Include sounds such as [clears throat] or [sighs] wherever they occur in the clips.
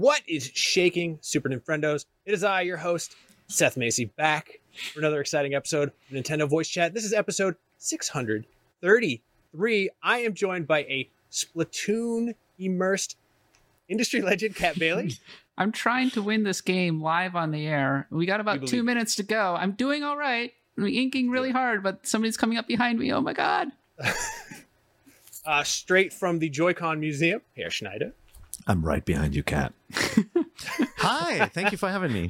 What is shaking, Super Nintendos? It is I, your host, Seth Macy, back for another exciting episode of Nintendo Voice Chat. This is episode 633. I am joined by a Splatoon immersed industry [laughs] legend, Kat Bailey. [laughs] I'm trying to win this game live on the air. We got about two minutes to go. I'm doing all right. I'm inking really hard, but somebody's coming up behind me. Oh my god! [laughs] uh, straight from the Joy-Con Museum, Peer Schneider. I'm right behind you, Kat. [laughs] Hi, thank you for having me.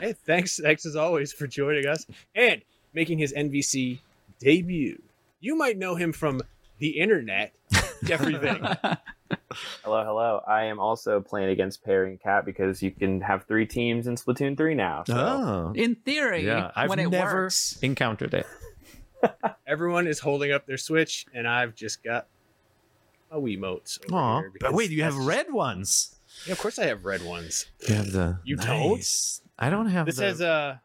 Hey, thanks, thanks as always for joining us and making his NVC debut. You might know him from the internet, Jeffrey [laughs] Ving. Hello, hello. I am also playing against Peer and Kat because you can have three teams in Splatoon 3 now. So. Oh, In theory, yeah. I've when it never works. encountered it. Everyone is holding up their Switch, and I've just got my Wiimotes. over Aw, here but wait, you have red ones. Yeah, of course I have red ones. You have the. You don't? I don't have This the. has a.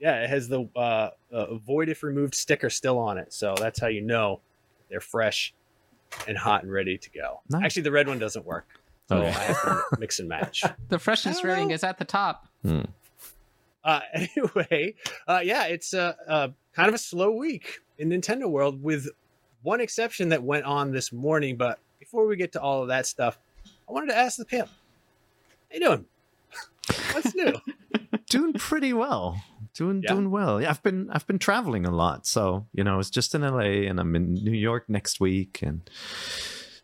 Yeah, it has the uh, uh, void if removed sticker still on it, so that's how you know they're fresh and hot and ready to go. Nice. Actually, the red one doesn't work, so Okay. I have to [laughs] mix and match. The freshness I rating know. is at the top. Hmm. Uh, [laughs] anyway, uh, yeah, it's a, uh kind of a slow week in Nintendo world, with one exception that went on this morning. But before we get to all of that stuff, I wanted to ask the pimp, "How you doing? [laughs] What's new?" [laughs] doing pretty well. Doing Yeah? doing well. Yeah, I've been I've been traveling a lot. So, you know, it's just in LA and I'm in New York next week and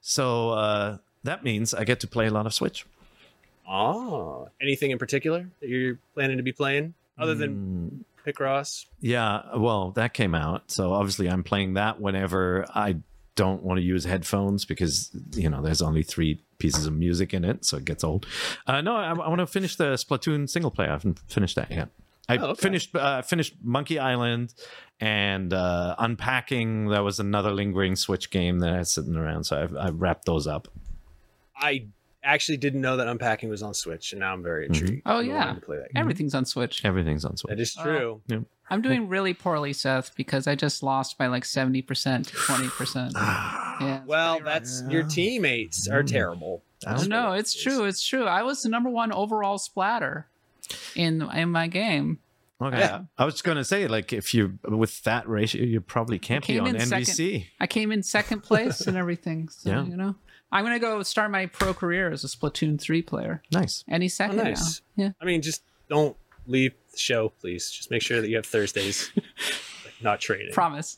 so uh that means I get to play a lot of Switch. oh, anything in particular that you're planning to be playing other than Mm, Picross? yeah, well, that came out. So obviously I'm playing that whenever I don't want to use headphones because you know there's only three pieces of music in it, so it gets old. Uh, no, I, I want to finish the Splatoon single player. I haven't finished that yet. I Oh, okay. finished uh, finished Monkey Island and uh, unpacking. That was another lingering Switch game that I had sitting around, so I've, I've wrapped those up. I actually didn't know that unpacking was on Switch, and now I'm very Mhm. intrigued. Oh, I've been yeah. to play that. Everything's on Switch. Everything's on Switch. That is Oh. true. I'm doing really poorly, Seth, because I just lost by like 70% to 20%. [sighs] Yeah. Well, pretty rough. that's your teammates are Mm. terrible. I don't- no, it's true. It's true. I was the number one overall splatter in in my game. Okay. Yeah. I was going to say, like, if you with that ratio, you probably can't be on in second. NVC. I came in second place [laughs] and everything. So, Yeah. you know, I'm going to go start my pro career as a Splatoon 3 player Nice. any second nice. now. Yeah. I mean, just don't leave the show, please. Just make sure that you have Thursdays, [laughs] like, not training. Promise.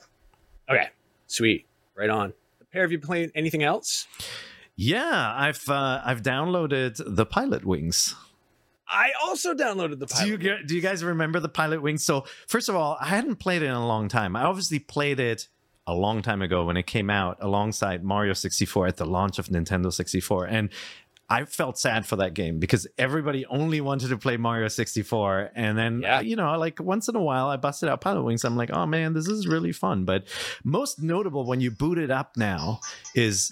okay, sweet, right on. A pair of you playing anything else? Yeah, I've uh, I've downloaded the Pilot Wings. I also downloaded the Do you pilot. do you guys remember the Pilot Wings? So first of all, I hadn't played it in a long time. I obviously played it a long time ago when it came out alongside Mario 64 at the launch of Nintendo 64 and I felt sad for that game because everybody only wanted to play Mario 64 and then Yeah. you know like once in a while I busted out Pilot Wings I'm like oh man this is really fun but most notable when you boot it up now is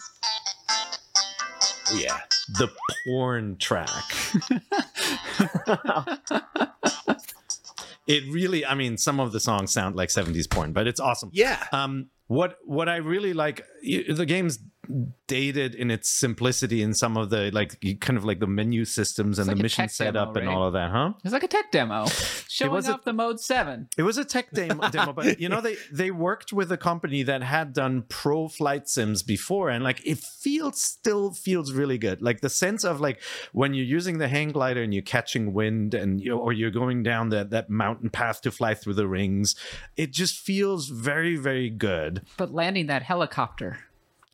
Oh, yeah, the porn track. [laughs] it really, I mean, some of the songs sound like 70s porn, but it's awesome. yeah. Um, what what I really like, the game's dated in its simplicity in some of the like kind of like the menu systems and like the mission setup demo, and all of that, huh? It's like a tech demo [laughs] showing was a- off the Mode 7. It was a tech demo, [laughs] demo, but you know they they worked with a company that had done pro flight sims before, and like it feels still feels really good. Like the sense of like when you're using the hang glider and you're catching wind, and you or you're going down that that mountain path to fly through the rings, it just feels very very good. But landing that helicopter.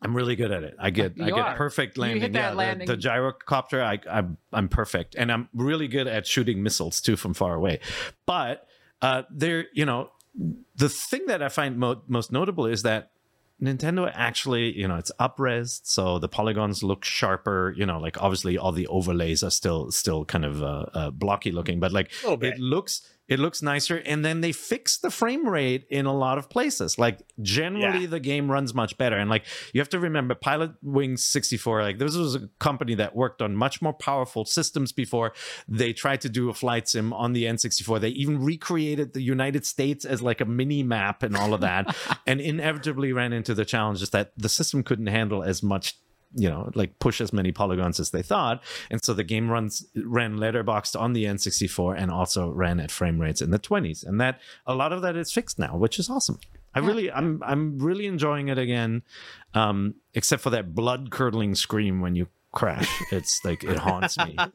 I'm really good at it. I get I get are. perfect You hit landing. that yeah, the- landing. The, gyrocopter, I, I'm I'm perfect, and I'm really good at shooting missiles too from far away. But uh, there, you know, the thing that I find mo- most notable is that Nintendo actually, you know, it's upres, so the polygons look sharper. You know, like obviously all the overlays are still still kind of uh, uh, blocky looking, but like A little bit. it looks it looks nicer. And then they fix the frame rate in a lot of places. Like generally, Yeah. the game runs much better. And like you have to remember, Pilot Wings 64, like this was a company that worked on much more powerful systems before. They tried to do a flight sim on the N64. They even recreated the United States as like a mini map and all of that, [laughs] and inevitably ran into the challenges that the system couldn't handle as much you know like push as many polygons as they thought. And so the game runs ran letterboxed on the n64 and also ran at frame rates in the 20s and that a lot of that is fixed now which is awesome. I really i'm i'm really enjoying it again um except for that blood curdling scream when you crash. It's like it haunts me. [laughs]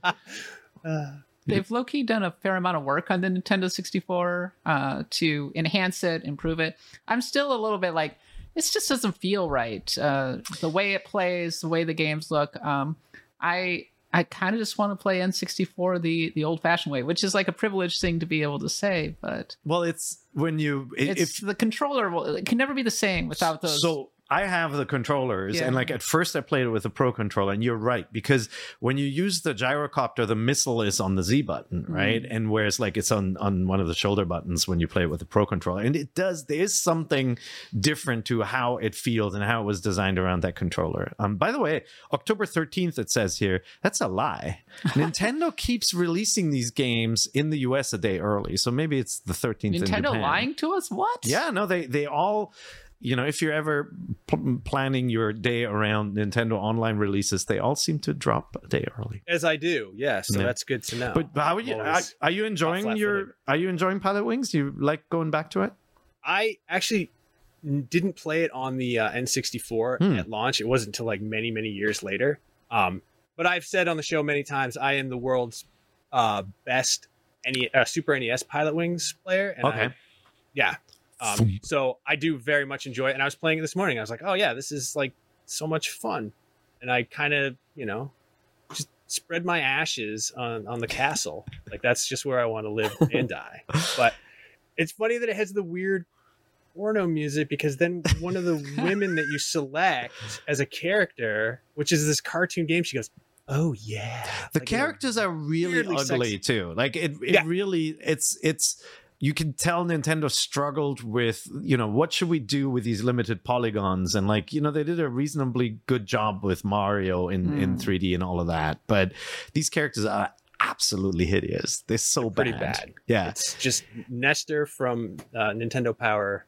Uh, They've low key done a fair amount of work on the Nintendo 64 uh, to enhance it, improve it. I'm still a little bit like, this just doesn't feel right. Uh, the way it plays, the way the games look. Um, I I kind of just want to play N64 the the old fashioned way, which is like a privileged thing to be able to say, but well it's when you i- it's if the controller will, it can never be the same without those. So I have the controllers, Yeah. and like at first I played it with a pro controller, and you're right because when you use the gyrocopter, the missile is on the Z button, Mm-hmm. right? And whereas like it's on on one of the shoulder buttons when you play it with the pro controller, and it does there is something different to how it feels and how it was designed around that controller. Um, by the way, October 13th it says here that's a lie. [laughs] Nintendo keeps releasing these games in the US a day early, so maybe it's the 13th. in Nintendo lying to us? What? Yeah, no, they they all, you know, if you're ever pl- planning your day around Nintendo online releases, they all seem to drop a day early. as I do, yeah. So Yeah. that's good to know. But, but how are you? Are, are you enjoying your? Are you enjoying Pilot Wings? Do you like going back to it? I actually didn't play it on the uh, N64 Hmm. at launch. It wasn't until like many, many years later. Um, but I've said on the show many times, I am the world's uh, best any uh, Super NES Pilot Wings player. And Okay. I, yeah. Um, so I do very much enjoy it. And I was playing it this morning. I was like, oh, yeah, this is like so much fun. And I kind of, you know, just spread my ashes on, on the castle. Like that's just where I want to live and [laughs] die. But it's funny that it has the weird porno music because then one of the [laughs] women that you select as a character, which is this cartoon game, she goes, "Oh yeah." The Like, in a- characters are really ugly sexy. too. Like it, it Yeah. really, it's it's. You can tell Nintendo struggled with, you know, what should we do with these limited polygons? And like, you know, they did a reasonably good job with Mario in in Hmm. 3D and all of that. But these characters are absolutely hideous. They're so pretty bad. bad. Yeah. It's just Nester from uh, Nintendo Power.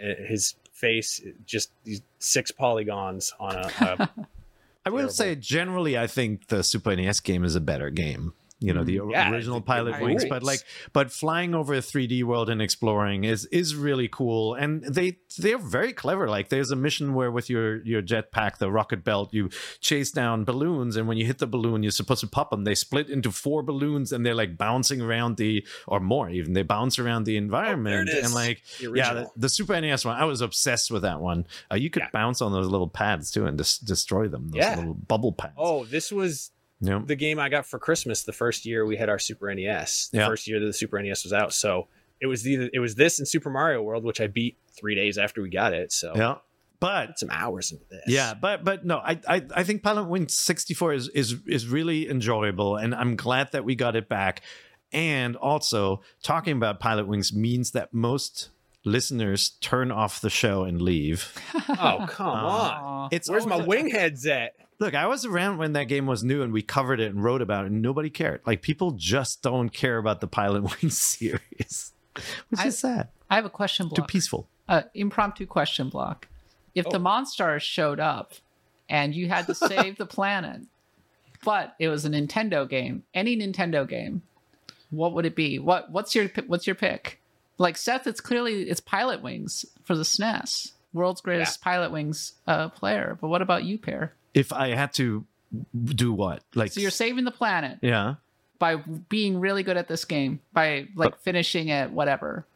uh, His face, just these six polygons on a. a [laughs] I will say, generally, I think the Super NES game is a better game. You know, the Mm, Yeah, original Pilot Wings, but like, but flying over a 3D world and exploring is is really cool. And they they're very clever. Like, there's a mission where with your your jetpack, the rocket belt, you chase down balloons, and when you hit the balloon, you're supposed to pop them. They split into four balloons, and they're like bouncing around the or more even. They bounce around the environment, Oh, and like the yeah, the, the Super NES one, I was obsessed with that one. Uh, you could Yeah. bounce on those little pads too and just destroy them. Those Yeah. little bubble pads. Oh, this was yeah. the game I got for Christmas the first year we had our Super NES. The Yeah. first year that the Super NES was out. So it was the it was this and Super Mario World, which I beat three days after we got it. So Yeah. But some hours into this. yeah, but but no, I I, I think Pilot Wings 64 is is is really enjoyable and I'm glad that we got it back. And also talking about Pilot Wings means that most listeners turn off the show and leave. [laughs] Oh come Uh, on. It's Where's my wing heads at? Look, I was around when that game was new and we covered it and wrote about it and nobody cared. Like people just don't care about the Pilot [laughs] Wings series. Which I- is sad. I have a question Too block. peaceful. uh, impromptu question block. If the Oh. Monstars showed up and you had to save the [laughs] planet, but it was a Nintendo game, any Nintendo game, what would it be? What what's your what's your pick? Like Seth, it's clearly it's Pilot Wings for the SNES, world's greatest Pilot Wings uh, player. But what about you, Peer? If I had to do what? Like So you're saving the planet Yeah. by being really good at this game, by like finishing it, whatever,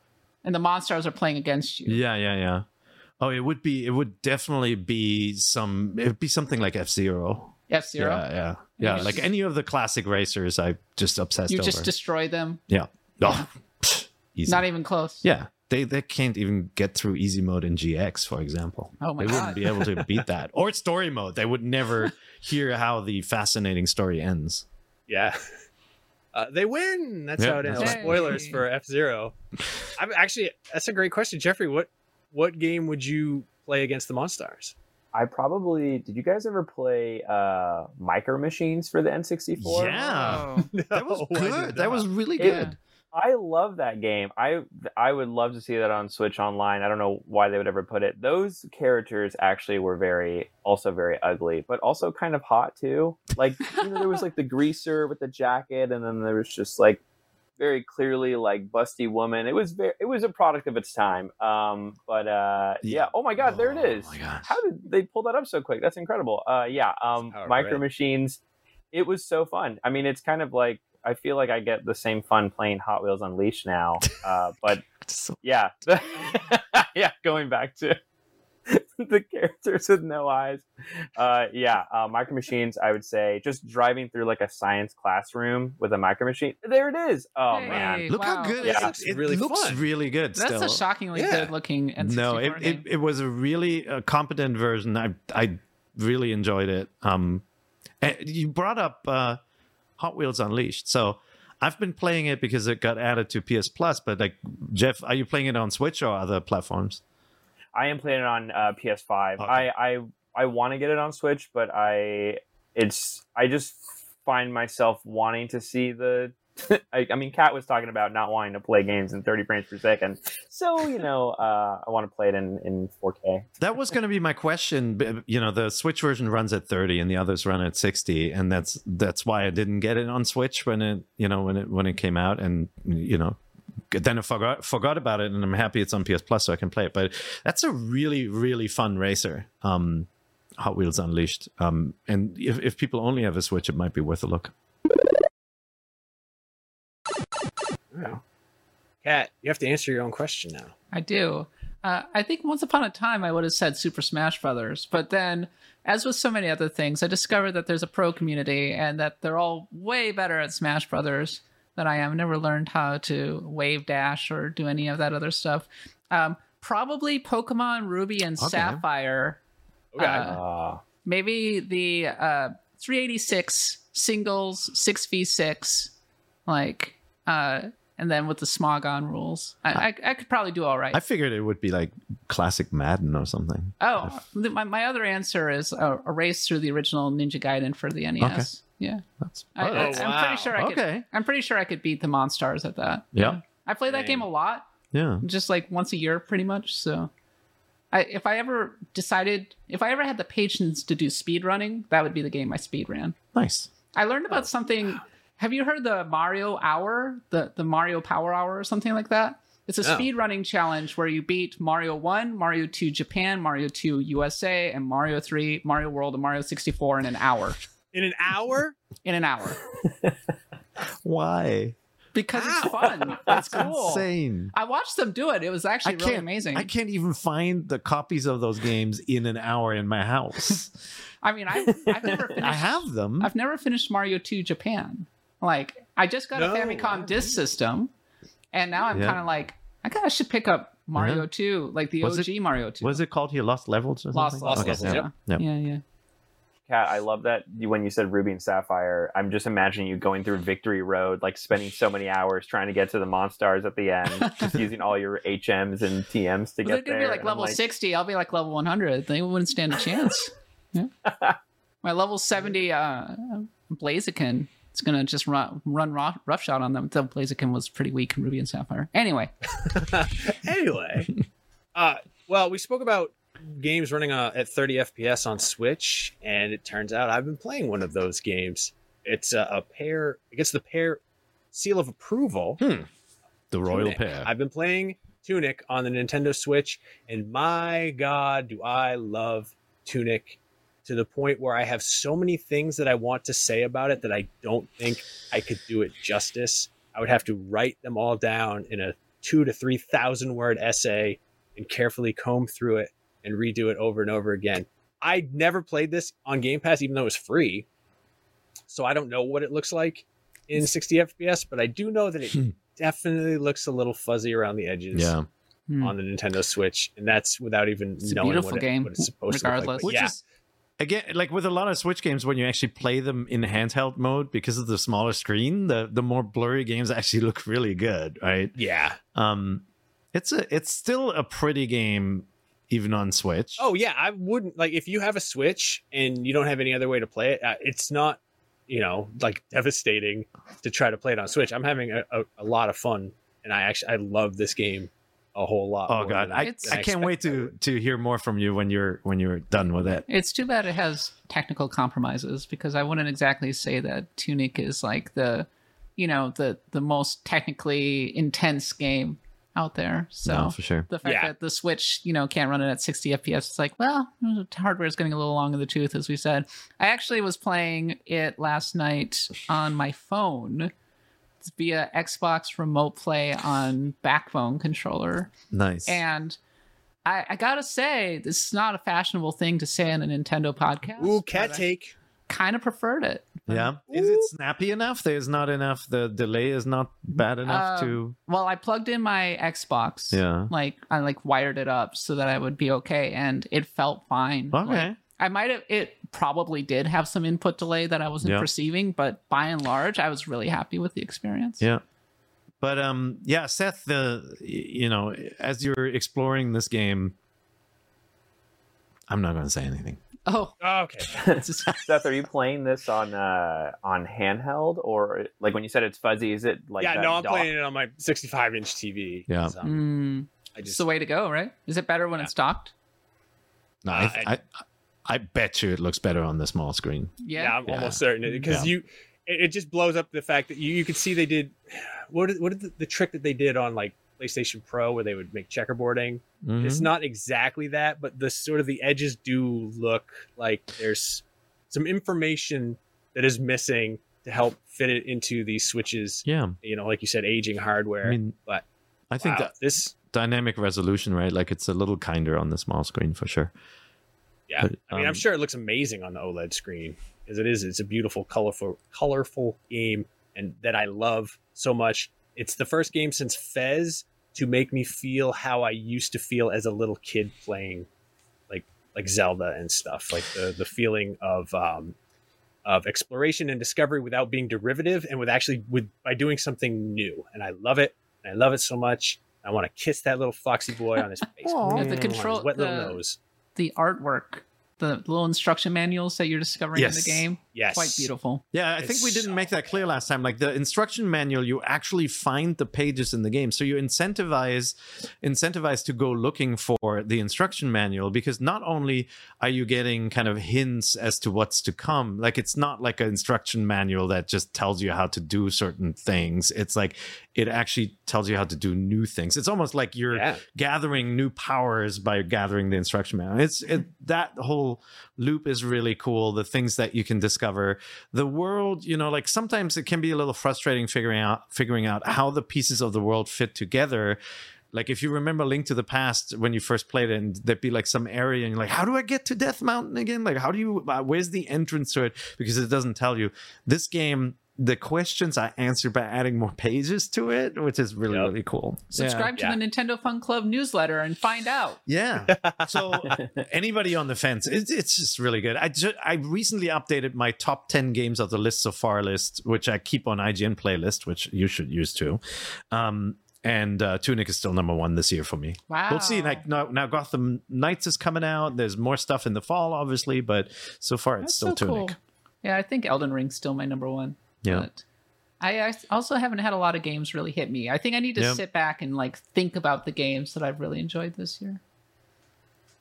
and the monsters are playing against you. Yeah, yeah, yeah. Oh, it would be. It would definitely be some. It would be something like F Zero. F Zero. Yeah, yeah, yeah. You Like just- any of the classic racers, I just obsessed You over. just destroy them. yeah. Oh, [laughs] pfft, easy. Not even close. yeah, they they can't even get through easy mode in GX, for example. Oh my they God. wouldn't be able to beat [laughs] that. Or story mode. They would never hear how the fascinating story ends. Yeah. [laughs] Uh, they win. That's Yeah, how it ends. right. Spoilers for F Zero. I'm actually that's a great question, Jeffrey. What what game would you play against the Monstars? I probably did. You guys ever play uh, Micro Machines for the N64? Yeah. Oh. That was [laughs] No, I did good. That was really It- good. I love that game. I I would love to see that on Switch Online. I don't know why they would ever put it. Those characters actually were very also very ugly, but also kind of hot too. Like you know, there was like the [laughs] greaser with the jacket, and then there was just like very clearly like busty woman. It was very it was a product of its time. Um, but uh, yeah. Yeah. Oh my god, there it Oh is. my gosh. How did they pull that up so quick? That's incredible. Uh, yeah. Um, Micro. Machines. It was so fun. I mean, it's kind of like I feel like I get the same fun playing Hot Wheels Unleashed now. Uh, [laughs] but [laughs] yeah, [laughs] yeah. Going back to the characters with no eyes. Uh, yeah, uh, Micro Machines. I would say just driving through like a science classroom with a Micro Machine. There it is. Oh Hey. man. Look how good Yeah. it looks. It Really looks fun. really good. That's still. a shockingly Yeah. good looking N64 no it, it, game. it was a really uh, competent version i i really enjoyed it um you brought up uh hot wheels unleashed so i've been playing it because it got added to ps plus but like jeff are you playing it on switch or other platforms I am playing it on uh, PS5. Okay. I I, I want to get it on Switch, but I it's I just find myself wanting to see the. [laughs] I, I mean, Kat was talking about not wanting to play games in 30 frames per second, so you know, uh, I want to play it in in 4K. that was going to be my question you know the switch version runs at 30 and the others run at 60 and that's that's why i didn't get it on switch when it you know when it when it came out and you know then I forgot forgot about it, and I'm happy it's on PS Plus so I can play it. But that's a really really fun racer, um, Hot Wheels Unleashed. Um, and if if people only have a Switch, it might be worth a look. Wow. Kat, you have to answer your own question now. I do. Uh, I think once upon a time I would have said Super Smash Brothers, but then, as with so many other things, I discovered that there's a pro community and that they're all way better at Smash Brothers than I am. Never learned how to wave dash or do any of that other stuff. Um, probably Pokemon Ruby and Okay. Sapphire. Okay. Uh, Uh, Maybe the uh, 386 singles, 6v6, like, uh, and then with the Smogon rules. I, I, I could probably do all right. I figured it would be like classic Madden or something. Oh, th- my, my other answer is a, a race through the original Ninja Gaiden for the NES. Yeah, That's I, oh, I, I'm wow. pretty oh, sure I could. okay. I'm pretty sure I could beat the Monstars at that. Yeah. I play that Dang. game a lot, Yeah. just like once a year, pretty much. So, I if I ever decided, if I ever had the patience to do speed running, that would be the game I speed ran. Nice. I learned about oh. something. Have you heard the Mario Hour, the the Mario Power Hour, or something like that? It's a No. speed running challenge where you beat Mario One, Mario Two Japan, Mario Two USA, and Mario Three, Mario World, and Mario sixty four in an hour. In an hour? In an hour, [laughs] Why? because it's Ow. fun. [laughs] It's cool. Insane. I watched them do it. It was actually I really amazing. I can't even find the copies of those games in an hour in my house. [laughs] I mean, I've, I've never finished. I have them. I've never finished Mario 2 Japan. Like, I just got No, a Famicom disk system, and now I'm Yeah. kind of like, I kind of should pick up Mario Yeah. 2, like the Was OG it- Mario 2. Was it called here? Lost Levels or Lost, something? Lost Okay, Levels, yep. yeah. Yep. Yeah, yeah. Kat, I love that when you said Ruby and Sapphire. I'm just imagining you going through Victory Road, like spending so many hours trying to get to the Monstars at the end, [laughs] just using all your HMs and TMs to But they're get gonna there. be like and I'm level 60. I'll be like level 100. They wouldn't stand a chance. [laughs] Yeah. My level 70 uh, Blaziken is gonna just run run rough, roughshod on them. The Blaziken was pretty weak in Ruby and Sapphire. Anyway, [laughs] anyway, uh, well, we spoke about games running uh, at 30 FPS on Switch, and it turns out I've been playing one of those games. It's uh, a pair. It gets the Peer seal of approval. The Royal Tunic. Pair. I've been playing Tunic on the Nintendo Switch, and my God, do I love Tunic to the point where I have so many things that I want to say about it that I don't think I could do it justice. I would have to write them all down in a two to three thousand word essay and carefully comb through it and redo it over and over again. I never played this on Game Pass, even though it was free. So I don't know what it looks like in 60 FPS, but I do know that it definitely looks a little fuzzy around the edges yeah. Hmm. on the Nintendo Switch, and that's without even It's knowing what, it- game, what it's supposed to regardless. look like. But yeah, is again like with a lot of Switch games when you actually play them in handheld mode because of the smaller screen, the the more blurry games actually [laughs] look really good, right? yeah. Um it's a it's still a pretty game even on Switch. Oh yeah, I wouldn't like if you have a Switch and you don't have any other way to play it. Uh, it's not you know, like devastating to try to play it on Switch. I'm having a, a, a lot of fun, and I actually I love this game a whole lot. Oh god, than I, I can't wait to to hear more from you when you're when you're done with it. It's too bad it has technical compromises because I wouldn't exactly say that Tunic is like the, you know, the the most technically intense game out there. So no, for sure. the fact Yeah. that the Switch, you know, can't run it at 60 FPS, it's like, well, hardware is getting a little long in the tooth, as we said. I actually was playing it last night on my phone It's via Xbox Remote Play on Backbone controller, Nice. and. I, I gotta say, this is not a fashionable thing to say on a Nintendo podcast. Ooh, Kat take. Kind of preferred it. yeah, is it snappy enough? There's not enough. The delay is not bad enough Um, to. Well, I plugged in my Xbox. Yeah. Like I like wired it up so that I would be okay, and it felt fine. Like, Okay. I might have. It probably did have some input delay that I wasn't Yeah. perceiving, but by and large, I was really happy with the experience. Yeah. But um, yeah, Seth. The you know, as you're exploring this game, I'm not going to say anything. Oh, Oh, okay. it's [laughs] just- [laughs] Seth, are you playing this on uh on handheld or like when you said it's fuzzy? Is it like yeah, no, I'm dock? playing it on my 65 inch TV. Yeah. So mm, I it's the way to go, right? Is it better when Yeah. it's docked? No, Uh, I, I, I bet you it looks better on the small screen. Yeah. yeah, I'm Yeah. almost certain because Yeah. you it, it just blows up the fact that you, you could see they did what is, what is the, the trick that they did on like PlayStation Pro where they would make checkerboarding. Mhm. It's not exactly that, but the sort of the edges do look like there's some information that is missing to help fit it into these switches. Yeah, You know, like you said, aging hardware. I mean, but I think wow, that this dynamic resolution, right? Like it's a little kinder on the small screen for sure. Yeah, But, I mean, I'm um, sure it looks amazing on the OLED screen because it is. It's a beautiful, colorful, colorful game, and that I love so much. It's the first game since Fez to make me feel how I used to feel as a little kid playing, like like Zelda and stuff. Like the the feeling of um, of exploration and discovery without being derivative and with actually with by doing something new. And I love it. And I love it so much. I want to kiss that little foxy boy on his face. [laughs] Aw. The Mm, on his control- wet little nose. The artwork, the little instruction manuals that you're discovering in the game, Yes, quite beautiful. Yeah, I It's think we didn't so make that clear last time. Like the instruction manual, you actually find the pages in the game, so you incentivize incentivize to go looking for the instruction manual because not only are you getting kind of hints as to what's to come, like it's not like an instruction manual that just tells you how to do certain things. It's like it actually tells you how to do new things. It's almost like you're Yeah. gathering new powers by gathering the instruction manual. It's it, that whole loop is really cool. The things that you can discover, the world. You know, like sometimes it can be a little frustrating figuring out figuring out how the pieces of the world fit together. Like if you remember Link to the Past when you first played it, and there'd be like some area, and you're like, "How do I get to Death Mountain again? Like, how do you? Uh, where's the entrance to it?" Because it doesn't tell you. This game, the questions I answered by adding more pages to it, which is really Yep. really cool. Subscribe Yeah. to the Nintendo Fun Club newsletter and find out. Yeah. [laughs] So anybody on the fence, it's, it's just really good. I just, I recently updated my top ten games of the list so far list, which I keep on IGN playlist, which you should use too. Um, and uh, Tunic is still number one this year for me. Wow. We'll see. Like now, now Gotham Knights is coming out. There's more stuff in the fall, obviously, but so far it's That's still so Tunic. cool. Yeah, I think Elden Ring's still my number one. Yeah. But I I also haven't had a lot of games really hit me. I think I need to Yeah. sit back and like think about the games that I've really enjoyed this year.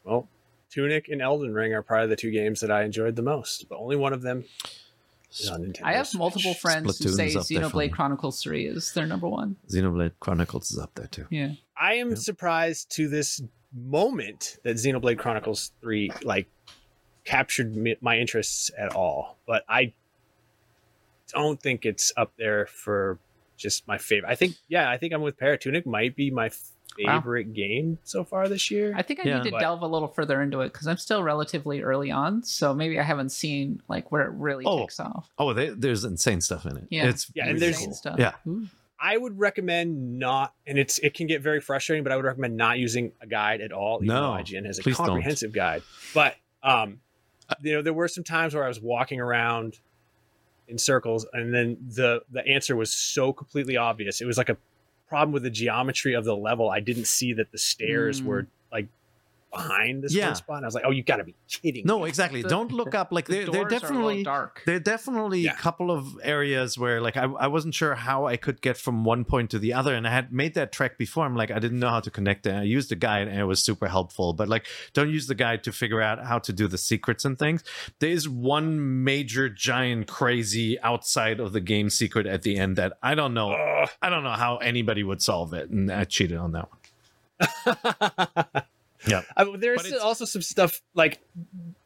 Well, Tunic and Elden Ring are probably the two games that I enjoyed the most, but only one of them is on Nintendo. I have Switch. multiple friends who say up there for. Xenoblade Chronicles 3 is their number one. Xenoblade Chronicles is up there too. Yeah. I am Yep. surprised to this moment that Xenoblade Chronicles 3 like captured my interests at all, but I don't think it's up there for just my favorite. I think yeah, I think I'm with Paratunic might be my Wow. favorite game so far this year. I think I Yeah. need to But- delve a little further into it because I'm still relatively early on. So maybe I haven't seen like where it really Oh. takes off. Oh, they, there's insane stuff in it. Yeah. It's Yeah, and there's- cool. stuff. Yeah. Ooh. I would recommend not, and it's it can get very frustrating, but I would recommend not using a guide at all. Even No, though IGN has a please don't. comprehensive guide. But um, you know, there were some times where I was walking around in circles, and then the the answer was so completely obvious. It was like a problem with the geometry of the level. I didn't see that the stairs Mm. were like behind this Yeah. one spot. And I was like, oh, you got to be kidding. No, me. [laughs] exactly. The- Don't look [laughs] up. Like they're, they're doors are a little definitely dark. They're definitely Yeah. a couple of areas where like I, I wasn't sure how I could get from one point to the other and I had made that trek before I'm like I didn't know how to connect it I used the guide and it was super helpful but like don't use the guide to figure out how to do the secrets and things there is one major giant crazy outside of the game secret at the end that I don't know Ugh. I don't know how anybody would solve it and I cheated on that one [laughs] Yeah. I mean, there's also some stuff like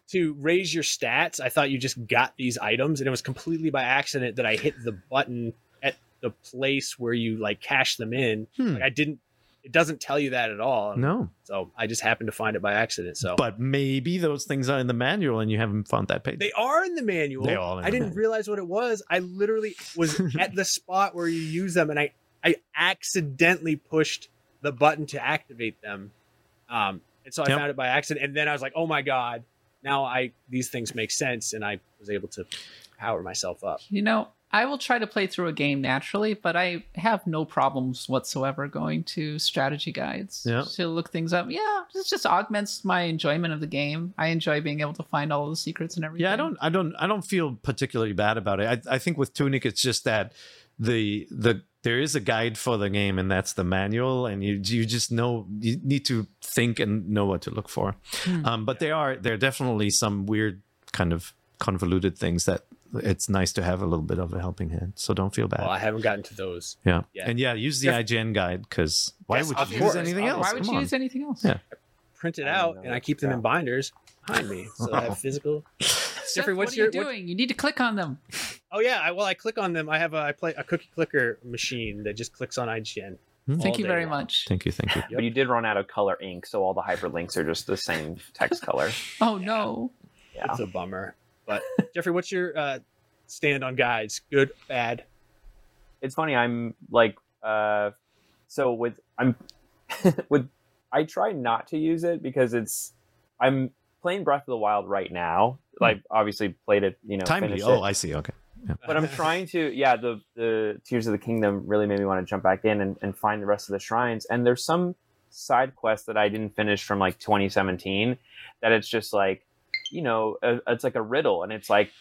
to raise your stats. I thought you just got these items, and it was completely by accident that I hit the button at the place where you like cash them in. Hmm. Like I didn't. It doesn't tell you that at all. no So I just happened to find it by accident. So but maybe those things are in the manual and you haven't found that page they are in the manual. They all in I the didn't manual. realize what it was. I literally was [laughs] at the spot where you use them, and I I accidentally pushed the button to activate them. Um, and so I Yep. found it by accident, and then I was like, oh my god, now I these things make sense, and I was able to power myself up. You know, I will try to play through a game naturally, but I have no problems whatsoever going to strategy guides Yeah. to look things up. Yeah, it just augments my enjoyment of the game. I enjoy being able to find all the secrets and everything. Yeah, I don't, I don't, I don't feel particularly bad about it. I, I think with Tunic, it's just that the the there is a guide for the game, and that's the manual, and you you just know you need to think and know what to look for. Hmm. Um, but there are there are definitely some weird kind of convoluted things that it's nice to have a little bit of a helping hand. So don't feel bad. Well, I haven't gotten to those. yeah, yeah. and yeah, use the Def- IGN guide because why Yes, would of you course, use anything else? Why would Come you on. use anything else? Yeah. Print it out, know and I keep them to in binders behind me, so I have [laughs] physical. Seth, Jeffrey, what what's are your- you what- doing? You need to click on them. Oh yeah, I, well I click on them. I have a I play a cookie clicker machine that just clicks on IGN. Thank you very long. much. Thank you, thank you. Yep. But you did run out of color ink, so all the hyperlinks are just the same text color. [laughs] Oh no. Yeah. It's a bummer. But Jeffrey, what's your uh, stand on guides? Good, bad? it's funny i'm like uh so with i'm [laughs] with i try not to use it because it's i'm playing breath of the wild right now like obviously played it you know Timely. Oh, it. I see. Okay. but i'm trying to yeah the the tears of the kingdom really made me want to jump back in and, and find the rest of the shrines and there's some side quests that i didn't finish from like 2017 that it's just like you know uh it's like a riddle and it's like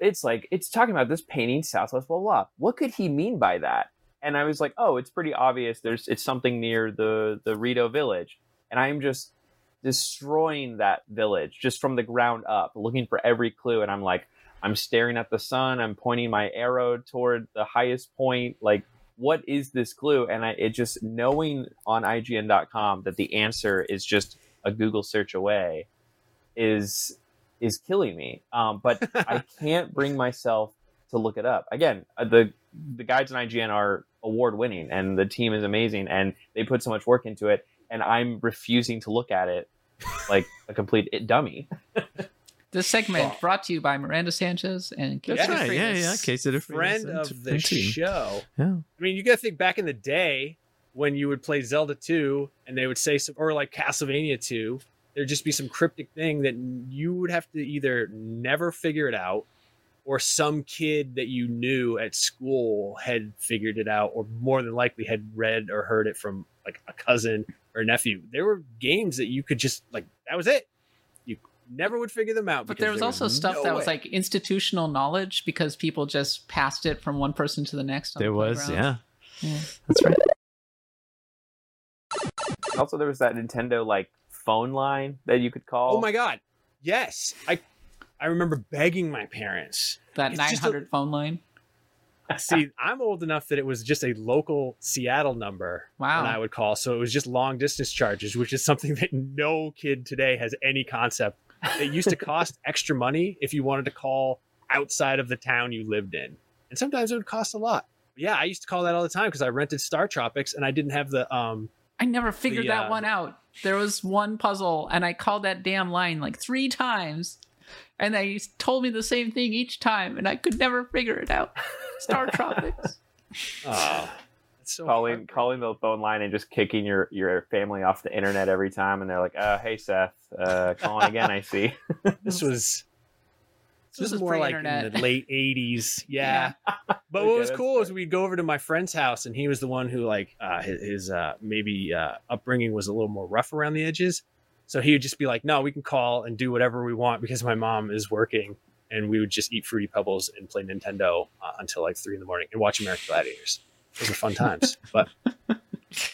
it's like it's talking about this painting southwest blah blah blah what could he mean by that and i was like oh it's pretty obvious there's it's something near the the rito village and i'm just destroying that village just from the ground up looking for every clue. And i'm like i'm staring at the sun. I'm pointing my arrow toward the highest point. Like what is this clue? And I, it just knowing on ign.com that the answer is just a google search away is is killing me. Um, but i [laughs] can't bring myself to look it up. Again uh, the the guides on ign are award winning and the team is amazing and they put so much work into it and i'm refusing to look at it like a complete it dummy [laughs] This segment brought to you by Miranda Sanchez and Casey That's right. Yeah, yeah. Casey the Friend of the and show. Yeah. I mean, you got to think back in the day when you would play Zelda 2 and they would say some, or like Castlevania 2, there'd just be some cryptic thing that you would have to either never figure it out or some kid that you knew at school had figured it out or more than likely had read or heard it from like a cousin or nephew. There were games that you could just like, that was it. You never would figure them out. But there was also stuff no that was like institutional knowledge because people just passed it from one person to the next. on There the was, yeah. Yeah. That's right. also there was that nintendo like phone line that you could call Oh my god. Yes. I I remember begging my parents. That It's just a- 900 phone line. See, I'm old enough that it was just a local Seattle number Wow. that I would call. So it was just long distance charges, which is something [laughs] that no kid today has any concept. It used to [laughs] cost extra money if you wanted to call outside of the town you lived in. And sometimes it would cost a lot. Yeah, I used to call that all the time because I rented Star Tropics and I didn't have the um I never figured The, that uh, one out. There was one puzzle, and I called that damn line like three times, and they told me the same thing each time, and I could never figure it out. Star [laughs] Tropics. oh, so calling heartbreaking. calling the phone line and just kicking your your family off the internet every time and they're like uh hey seth uh calling again i see [laughs] This was this This was was more like in the late 80s. [laughs] Yeah. But what was that's cool is we'd go over to my friend's house, and he was the one who like uh, his, his uh, maybe uh, upbringing was a little more rough around the edges, So he would just be like, "No, we can call and do whatever we want because my mom is working." And we would just eat fruity pebbles and play Nintendo uh, until like three in the morning and watch American Gladiators. Those were fun times. [laughs] But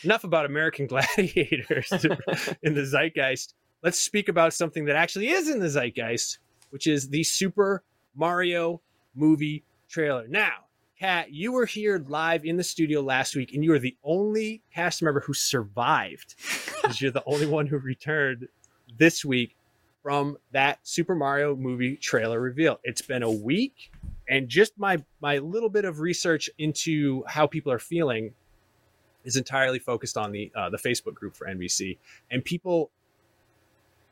enough about American [laughs] Gladiators [laughs] in the zeitgeist. Let's speak about something that actually is in the zeitgeist, which is the Super Mario movie trailer. Now, Kat, you were here live in the studio last week, and you are the only cast member who survived because you're the only one who returned this week from that Super Mario movie trailer reveal. It's been a week, and just my my little bit of research into how people are feeling is entirely focused on the uh, the Facebook group for NVC, and people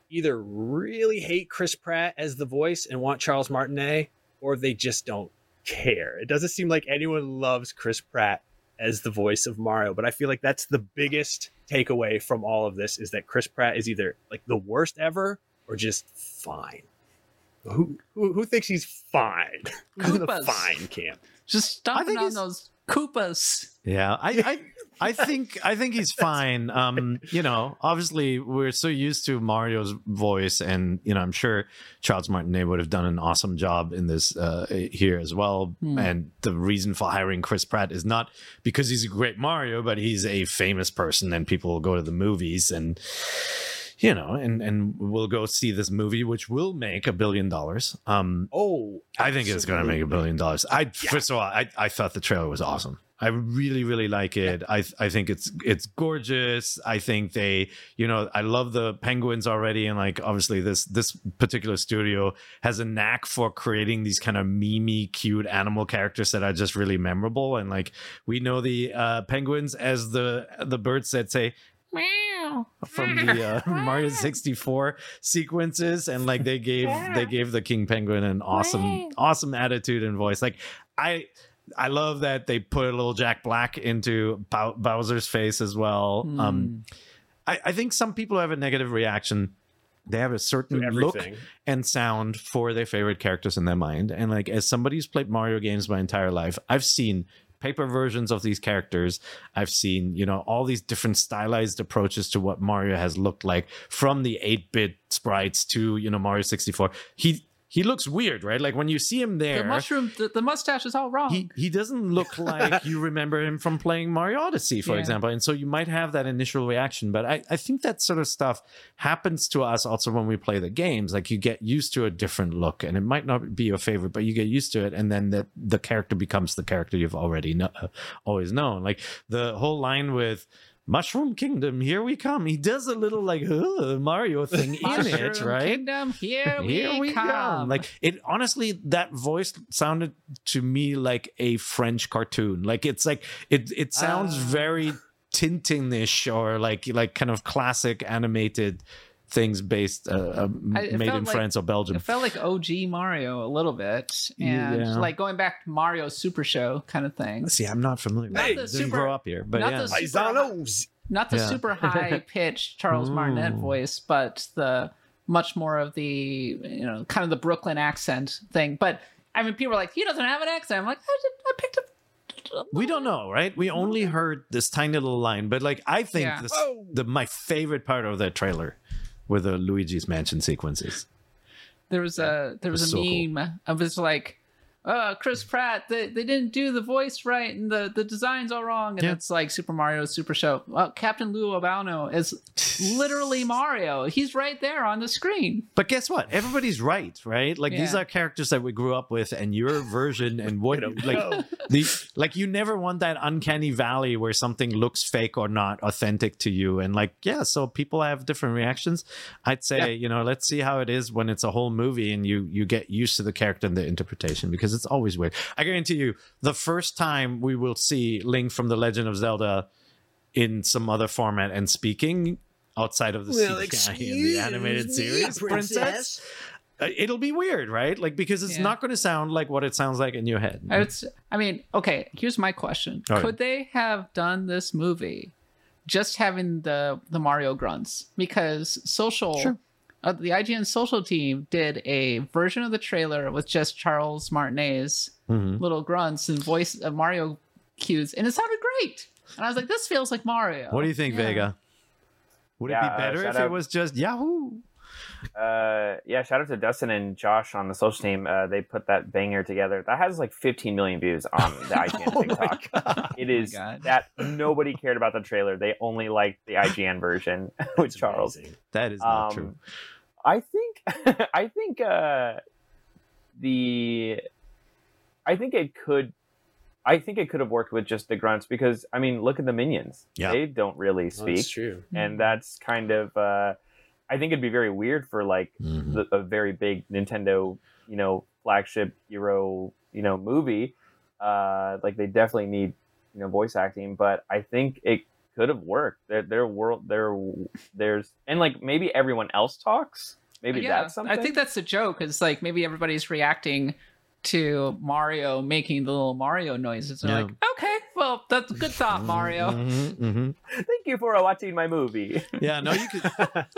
either really hate Chris Pratt as the voice and want Charles Martinet, or they just don't care. It doesn't seem like anyone loves Chris Pratt as the voice of Mario, but I feel like that's the biggest takeaway from all of this is that Chris Pratt is either like the worst ever or just fine. Who who, who thinks he's fine? [laughs] Who's in the fine camp? Just stomping on those Koopas. Yeah, I, I, I think, I think he's fine. Um, you know, obviously we're so used to Mario's voice, and you know, I'm sure Charles Martinet would have done an awesome job in this uh, here as well. Hmm. And the reason for hiring Chris Pratt is not because he's a great Mario, but he's a famous person, and people will go to the movies and. You know, and and we'll go see this movie, which will make a billion dollars. Um, Oh, I think it's going to make a billion dollars. I first of all, I, I thought the trailer was awesome. I really really like it. I I think it's it's gorgeous. I think they, you know, I love the penguins already, and like obviously this this particular studio has a knack for creating these kind of mimi cute animal characters that are just really memorable. And like we know the uh, penguins as the the birds that say meow from the uh, [laughs] Mario [laughs] 64 sequences and like they gave they gave the king penguin an awesome awesome attitude and voice like I I love that they put a little Jack Black into Bowser's face as well Hmm. um I, I think some people have a negative reaction they have a certain look and sound for their favorite characters in their mind. And like as somebody who's played Mario games my entire life, I've seen paper versions of these characters. I've seen, you know, all these different stylized approaches to what Mario has looked like from the 8-bit sprites to, you know, Mario 64. He he looks weird, right? Like when you see him there, The mushroom, the, the mustache is all wrong. he he doesn't look [laughs] like you remember him from playing Mario Odyssey, for Yeah. example. And so you might have that initial reaction. But I, I think that sort of stuff happens to us also when we play the games. Like you get used to a different look, and it might not be your favorite, but you get used to it, and then the the character becomes the character you've already know, uh, always known. Like the whole line with. Mushroom Kingdom, here we come. He does a little like Mario thing in it, Mushroom right? Kingdom, here, Here we come. come. Like it honestly, that voice sounded to me like a French cartoon. Like it's like it it sounds Ah. very Tintin-ish or like like kind of classic animated things based uh, uh, made in like- France or Belgium. It felt like OG Mario a little bit, and Yeah. like going back to Mario Super Show kind of thing. See, I'm not familiar. with Hey, it. the Didn't super- grow up here, but not yeah. the super- Not the Yeah. super [laughs] high pitched Charles Martinet voice, but the much more of the you know kind of the Brooklyn accent thing. But I mean, people are like, he doesn't have an accent. I'm like, I, did, I picked up. we don't know, right? We only heard this tiny little line, but like I think Yeah. this, the my favorite part of that trailer were the Luigi's Mansion sequences. There was a there was was a so cool. meme of this like, uh, Chris Pratt, they, they didn't do the voice right and the the design's all wrong, and Yeah. it's like Super Mario Super Show. Well, Captain Lou Albano is [laughs] literally Mario. He's right there on the screen. But guess what? Everybody's right, right? Like these are characters that we grew up with, and your version and what [laughs] like the like you never want that uncanny valley where something looks fake or not authentic to you. And like, yeah, so people have different reactions. I'd say, Yeah. you know, let's see how it is when it's a whole movie and you you get used to the character and the interpretation because it's always weird. I guarantee you, the first time we will see Link from the Legend of Zelda in some other format and speaking outside of the Well, CGI in the animated excuse me, series, princess uh, it'll be weird, right? Like because it's Yeah. not going to sound like what it sounds like in your head. I, would s- I mean, okay. Here's my question: All right. Could they have done this movie just having the the Mario grunts? Because social, Sure. Uh, the IGN social team did a version of the trailer with just Charles Martinet's Mhm. little grunts and voice of Mario cues, and it sounded great. And I was like, this feels like Mario. What do you think, Yeah. Vega? Would Yeah, it uh, be better shout if it out- was just Yahoo? Uh, yeah, shout out to Dustin and Josh on the social team. Uh, they put that banger together. That has like 15 million views on [laughs] the IGN Oh TikTok. It is God. that nobody cared about the trailer. They only liked the IGN version [laughs] with It's Charles. amazing. That is not Um, true. I think [laughs] I think uh the I think it could I think it could have worked with just the grunts because I mean look at the minions. Yeah. They don't really No, speak. That's true. and that's kind of uh I think it'd be very weird for like Mhm. the, a very big Nintendo, you know, flagship hero, you know, movie. Uh, like they definitely need, you know, voice acting, but I think it could have worked. Their their world, their there's and like maybe everyone else talks. Maybe yeah, that's something. I think that's the joke. Is like maybe everybody's reacting to Mario making the little Mario noises. They're Yeah. like, okay, well, that's a good thought, Mario. Mhm, mhm. Thank you for watching my movie. [laughs] Yeah, no, you could.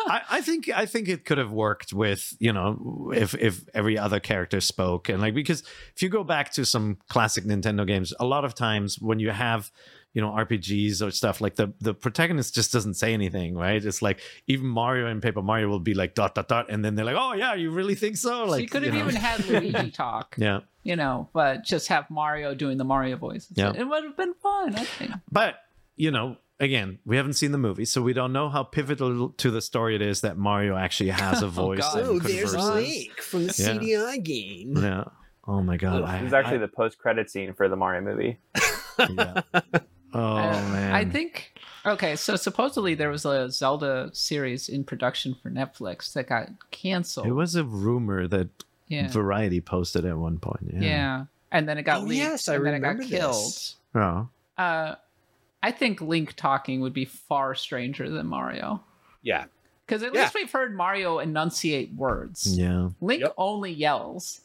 I, I think I think it could have worked with you know if if every other character spoke and like because if you go back to some classic Nintendo games, a lot of times when you have you know RPGs or stuff like the the protagonist just doesn't say anything, right? It's like even Mario and Paper Mario will be like dot dot dot, and then they're like, oh yeah, you really think so? so Like you could have know. even had [laughs] Luigi talk, yeah. you know, but just have Mario doing the Mario voice. Yeah. It would have been fun, I think. But you know, again, we haven't seen the movie, so we don't know how pivotal to the story it is that Mario actually has a [laughs] oh, voice. God. Oh, there's. Link from the Yeah. CDI game. Yeah. Oh my god. I, This is actually I- the post credit scene for the Mario movie. [laughs] yeah. Oh Uh, man. I think okay, so supposedly there was a Zelda series in production for Netflix that got canceled. it was a rumor that yeah. Variety posted at one point. Yeah. yeah. And then it got Oh, leaked yes, I and then it got remember killed. this. Oh. Uh I think Link talking would be far stranger than Mario. Yeah. Because at Yeah. least we've heard Mario enunciate words. Yeah. Link Yep. only yells.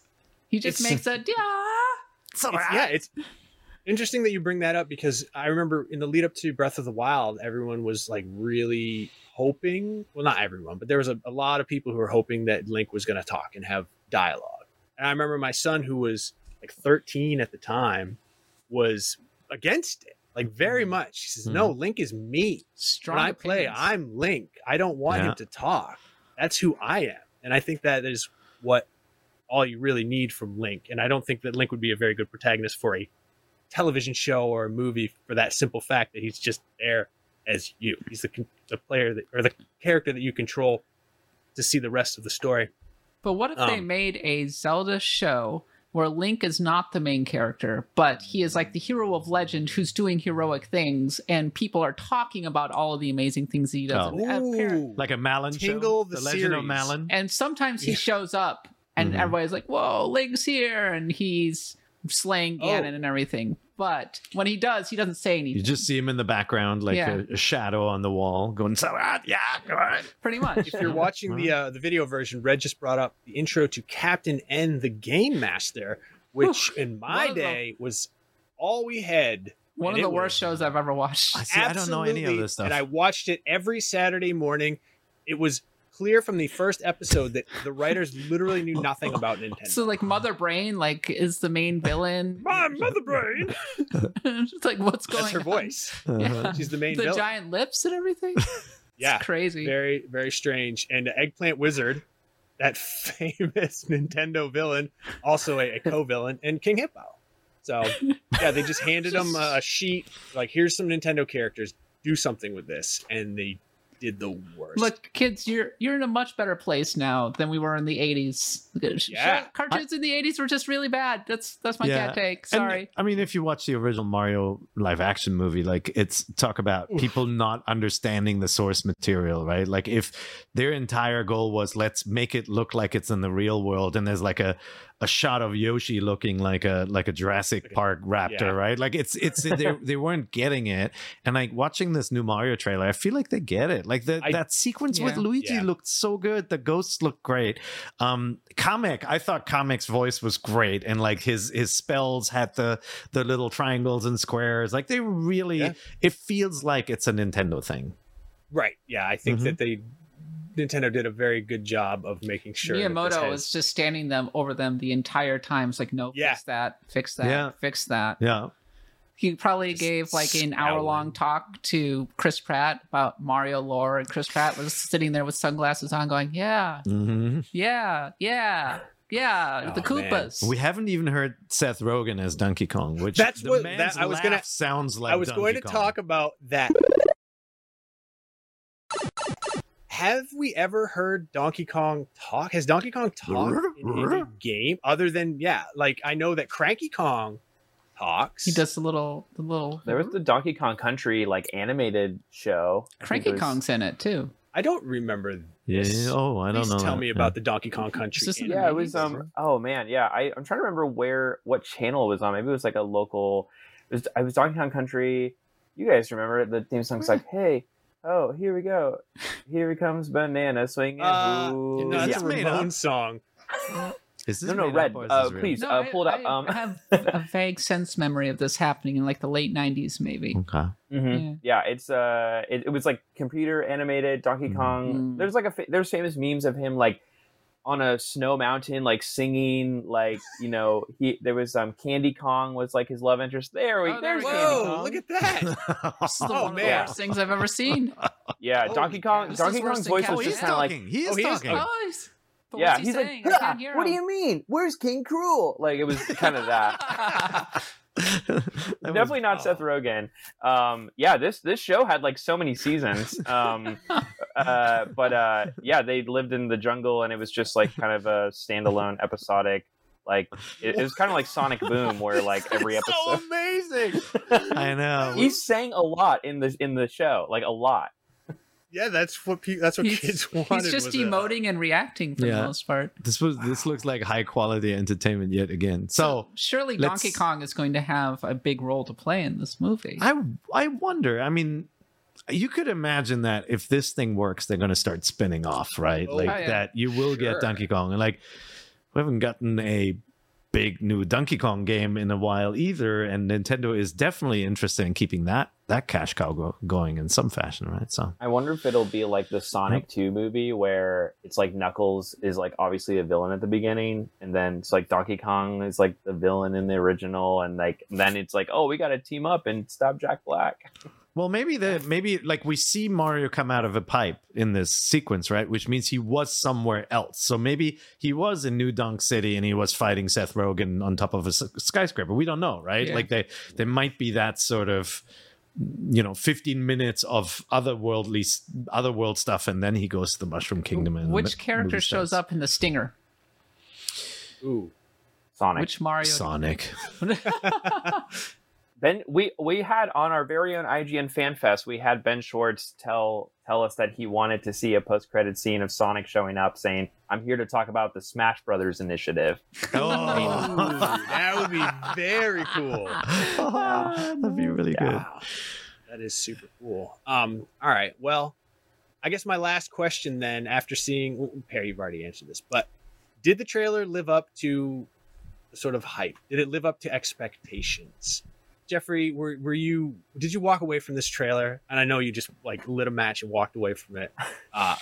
He just It's- makes a [laughs] yeah. It's- yeah, it's interesting that you bring that up because I remember in the lead up to Breath of the Wild, everyone was like really hoping. Well, not everyone, but there was a, a lot of people who were hoping that Link was going to talk and have dialogue. And I remember my son, who was like 13 at the time, was against it, like very mm-hmm. much. He says, "No, mm-hmm. Link is me. Strong when I play, opinions. I'm Link. I don't want Yeah. him to talk. That's who I am." And I think that is what all you really need from Link. And I don't think that Link would be a very good protagonist for a television show or a movie for that simple fact that he's just there as you. He's the, the player that, or the character that you control to see the rest of the story. But what if they Um, made a Zelda show where Link is not the main character, but he is like the hero of legend who's doing heroic things, and people are talking about all of the amazing things he does. Oh. Ooh. Like a Malin Tingle show. the Legend of. Malin. and sometimes he Yeah. shows up, and Mhm. everybody's like, "Whoa, Link's here!" and he's slaying Oh. Ganon and everything. But when he does, he doesn't say anything. You just see him in the background, like Yeah. a, a shadow on the wall, going, "So ah, yeah, go pretty much. if you're watching the uh, the video version, Red just brought up the intro to Captain N, the Game Master, which in One my of the- day was all we had. One of the worst was shows I've ever watched. I see. I don't know any of this stuff. And I watched it every Saturday morning. It was clear from the first episode that the writers literally knew nothing about Nintendo. So like Mother Brain like is the main villain. [laughs] My mother brain. [laughs] it's like what's going That's her on? voice. Uh-huh. She's the main the villain. giant lips and everything. [laughs] yeah, It's crazy. very very strange. And Eggplant Wizard, that famous Nintendo villain, also a, a co-villain, and King Hippo. So yeah, they just handed them a, a sheet like, "Here's some Nintendo characters. Do something with this," and they did the worst. Look, kids, you're you're in a much better place now than we were in the '80s. Yeah. cartoons in the '80s were just really bad. That's that's my Yeah. cat take. And, Sorry. I mean, if you watch the original Mario live action movie, like it's talk about people not understanding the source material, right? Like if their entire goal was let's make it look like it's in the real world, and there's like a a shot of Yoshi looking like a like a Jurassic Park raptor, Yeah. right? Like it's it's they [laughs] they weren't getting it, and like watching this new Mario trailer, I feel like they get it. Like the, I- that sequence with Luigi Yeah. looked so good. The ghosts looked great. Um, Kamek, I thought Kamek's voice was great, and like his his spells had the the little triangles and squares. Like they really, Yeah. it feels like it's a Nintendo thing. right? Yeah, I think Mhm. that they Nintendo did a very good job of making sure that this Miyamoto has- was just standing them over them the entire time. It's like, no, Yeah. fix that, fix that, Yeah. fix that. Yeah, He probably gave like an hour long talk to Chris Pratt about Mario lore, and Chris Pratt was sitting there with sunglasses on, going, "Yeah, Mhm. yeah, yeah, yeah, the Oh, man. Koopas." We haven't even heard Seth Rogen as Donkey Kong, which That's the what- man's that- I was gonna- sounds like. I was going to Kong. talk about that. Have we ever heard Donkey Kong talk? Has Donkey Kong talked in a [laughs] game other than yeah? Like I know that Cranky Kong talks. he does the little, the little. There was the Donkey Kong Country like animated show. Cranky was- Kong's in it too. I don't remember. Yeah. this. Oh, I don't Please know. Tell that. me Yeah. about the Donkey Kong Country. Is this an anime. Yeah, it was um oh man, yeah. I, I'm trying to remember where what channel it was on. Maybe it was like a local it was I was Donkey Kong Country. You guys remember it? The theme song's like, Hey, oh, here we go. Here he comes banana swinging. Uh, Ooh. no, that's Yeah. a Made up. Song. [laughs] Is this No, no, Red, Up is uh, please. No, uh, I, pull it up, I um. have a vague sense memory of this happening in like the late '90s, maybe. Okay. Mhm. Yeah, it's uh, it, it was like computer animated Donkey Mhm. Kong. Mm. There's like a fa- there's famous memes of him like on a snow mountain, like singing, like you know he there was um Candy Kong was like his love interest. There we Oh, there there's we Candy go. Whoa! Kong. Look at that. [laughs] This is the Oh, one of the man. worst things I've ever seen. [laughs] Yeah, Holy Donkey. Kong. This Donkey Kong's voice was just kind of like, he is Oh, he is- talking. Oh, he's- but yeah, what's he he's saying? like, I can't [laughs] hear what do you mean? Where's King K. Rool? Like it was kind of that. [laughs] Definitely not oh. Seth Rogen. Um, yeah, this this show had like so many seasons. [laughs] Um, uh, but uh, yeah, they lived in the jungle, and it was just like kind of a standalone episodic. Like it, it was kind of like Sonic Boom, where like [laughs] every It's so episode amazing. I know. he sang a lot in the in the show, like a lot. Yeah, that's what pe- that's what He's, kids [laughs] wanted. he's just was a- emoting and reacting for Yeah. the most part. this was this looks like high quality entertainment yet again. So surely let's- Donkey Kong is going to have a big role to play in this movie. I I wonder. I mean, you could imagine that if this thing works, they're going to start spinning off, right? Oh, like yeah. that. You will Sure. get Donkey Kong, and like we haven't gotten a big new Donkey Kong game in a while either, and Nintendo is definitely interested in keeping that that cash cow go, going in some fashion, right? So I wonder if it'll be like the Sonic 2 movie where it's like Knuckles is like obviously a villain at the beginning and then it's like Donkey Kong is like the villain in the original and like then it's like oh we got to team up and stop Jack Black. [laughs] Well, maybe the maybe like we see Mario come out of a pipe in this sequence, right? Which means he was somewhere else. So maybe he was in New Donk City and he was fighting Seth Rogen on top of a skyscraper. We don't know, right? Yeah. Like they there might be that sort of you know 15 minutes of otherworldly s- otherworld stuff and then he goes to the mushroom kingdom and Which character shows starts. up in the stinger? Ooh. Sonic. Which Mario? sonic [laughs] Ben, we we had on our very own IGN Fan Fest, we had Ben Schwartz tell tell us that he wanted to see a post credit scene of Sonic showing up, saying, "I'm here to talk about the Smash Brothers initiative." [laughs] Oh that would be very cool. [laughs] that'd be really good That is super cool. Um, all right. Well, I guess my last question then, after seeing Perry, you've already answered this, but did the trailer live up to sort of hype? Did it live up to expectations? Jeffrey, were were you did you walk away from this trailer? And I know you just like lit a match and walked away from it. Uh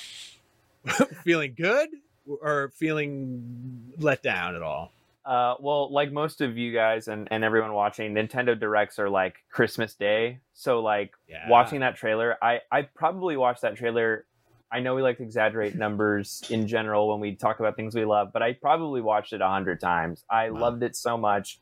[laughs] feeling good or feeling let down at all? Uh, well, like most of you guys and, and everyone watching, Nintendo Directs are like Christmas Day. So like Yeah. watching that trailer, I I probably watched that trailer. I know we like to exaggerate [laughs] numbers in general when we talk about things we love, but I probably watched it a hundred times. I Wow. loved it so much.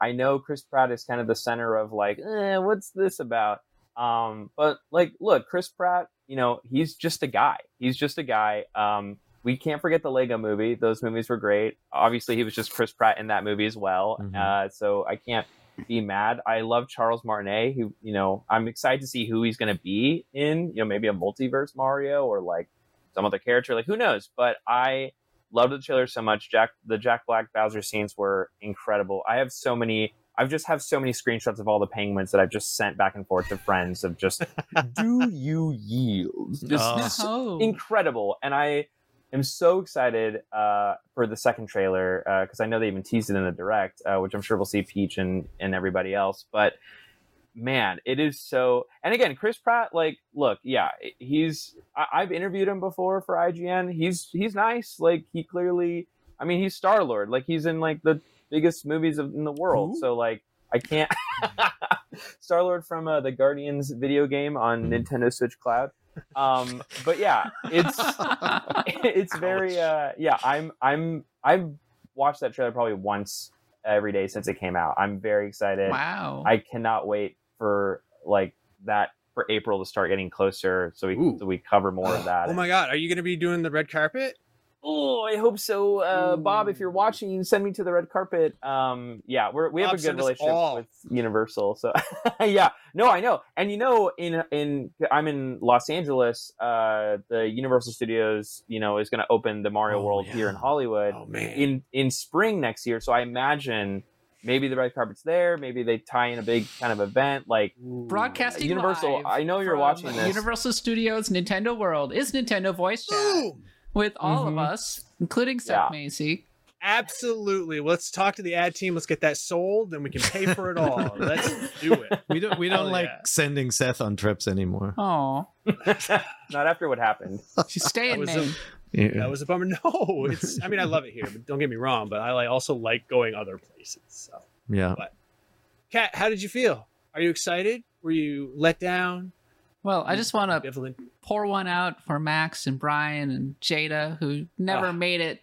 I know Chris Pratt is kind of the center of like, eh, what's this about? Um, but like, look, Chris Pratt, you know, he's just a guy. He's just a guy. Um, we can't forget the Lego movie. Those movies were great. Obviously, he was just Chris Pratt in that movie as well. Mhm. Uh, so I can't be mad. I love Charles Martinet. Who, you know, I'm excited to see who he's going to be in. You know, maybe a multiverse Mario or like some other character. Like who knows? But I loved the trailer so much. Jack, the Jack Black Bowser scenes were incredible. I have so many. I just have so many screenshots of all the penguins that I've just sent back and forth to friends of just [laughs] do you yield? Just, Oh. just Oh, incredible. And I am so excited uh, for the second trailer because I know they even teased it in the direct, uh, which I'm sure we'll see Peach and, and everybody else. But man, it is so. And again, Chris Pratt, like, look, yeah, he's. I, I've interviewed him before for IGN. He's he's nice. Like, he clearly. I mean, he's Star Lord. Like, he's in like the biggest movies of, in the world. Who? So like. I can't. [laughs] Star Lord from uh, the Guardians video game on Mhm. Nintendo Switch Cloud. Um, but yeah, it's [laughs] it's very uh, yeah. I'm I'm I've watched that trailer probably once every day since it came out. I'm very excited. wow. I cannot wait for like that for April to start getting closer, so we Ooh. so we cover more of [gasps] that. Oh my god, are you going to be doing the red carpet? Oh, I hope so, uh, Bob. If you're Ooh. watching, send me to the red carpet. Um, yeah, we're, we have Bob, a good relationship all. with Universal, so [laughs] yeah. No, I know, and you know, in in I'm in Los Angeles. Uh, the Universal Studios, you know, is going to open the Mario Oh, World here in. Hollywood Oh man. in in spring next year. So I imagine maybe the red carpet's there. Maybe they tie in a big kind of event like. Broadcasting Universal, live I know you're watching this. Universal Studios Nintendo World is Nintendo Voice Chat Boom! with all of Mhm. us, including Seth Yeah. Macy. Absolutely. Let's talk to the ad team. Let's get that sold, then we can pay for it all. [laughs] Let's do it. We don't we don't like yeah. sending Seth on trips anymore. Oh, [laughs] Not after what happened. she's staying, was man. Yeah. That was a bummer. [laughs] No, it's. I mean, I love it here, but don't get me wrong. But I like also like going other places. So, yeah. But Kat, how did you feel? Are you excited? Were you let down? Well, I just want to Ambivalent? pour one out for Max and Brian and Jada, who never Ah. made it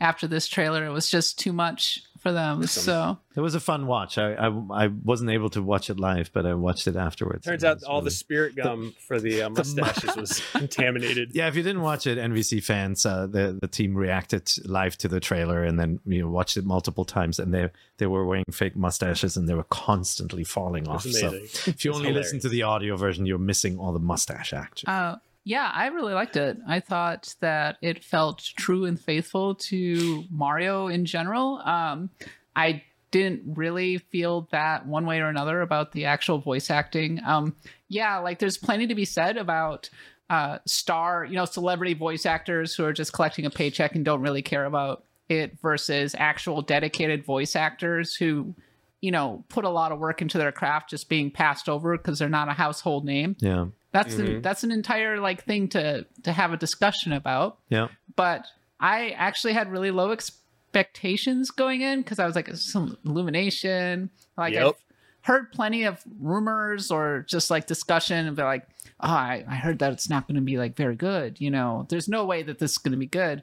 after this trailer. It was just too much for them. Awesome. So It was a fun watch. I, I I wasn't able to watch it live, but I watched it afterwards. Turns out was all the spirit gum for the uh, [laughs] mustaches was contaminated. Yeah, if you didn't watch it, NVC fans, uh, the the team reacted live to the trailer and then you know watched it multiple times, and they they were wearing fake mustaches and they were constantly falling off. So if you It's only listen to the audio version, you're missing all the mustache action. Uh, yeah, I really liked it. I thought that it felt true and faithful to Mario in general. Um, I didn't really feel that one way or another about the actual voice acting. Um, yeah, like there's plenty to be said about uh, star, you know, celebrity voice actors who are just collecting a paycheck and don't really care about it versus actual dedicated voice actors who, you know, put a lot of work into their craft just being passed over because they're not a household name. yeah, That's an, Mhm. that's an entire like thing to to have a discussion about. yeah. But I actually had really low expectations going in because I was like, some illumination. Like Yep. I've heard plenty of rumors or just like discussion of like, oh, I, I heard that it's not going to be like very good. You know, there's no way that this is going to be good.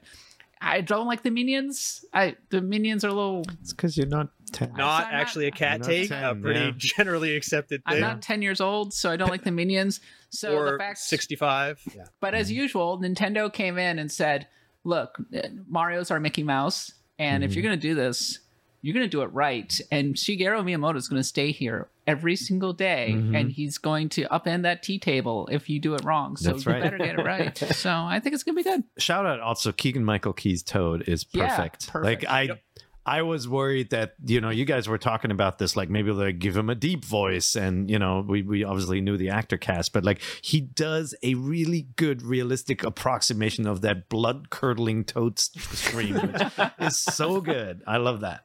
I don't like the minions. I the minions are a little. It's because you're not ten. Not I'm not- actually a cat Not take, a pretty yeah. [laughs] generally accepted I'm thing. not 10 years old, so I don't like the minions. So or the fact 65. Yeah. But as usual, Nintendo came in and said, "Look, uh, Mario's our Mickey Mouse, and if Mhm. you're going to do this, you're going to do it right." And Shigeru Miyamoto is going to stay here every single day, Mhm. and he's going to upend that tea table if you do it wrong. So That's you right. better get it right. [laughs] so I think it's going to be good. Shout out also Keegan Michael Key's Toad is Yeah, perfect. perfect. Like I Yep. I was worried that, you know, you guys were talking about this, like maybe they give him a deep voice and, you know, we, we obviously knew the actor cast, but like he does a really good realistic approximation of that blood curdling toad scream, which [laughs] is so good. I love that.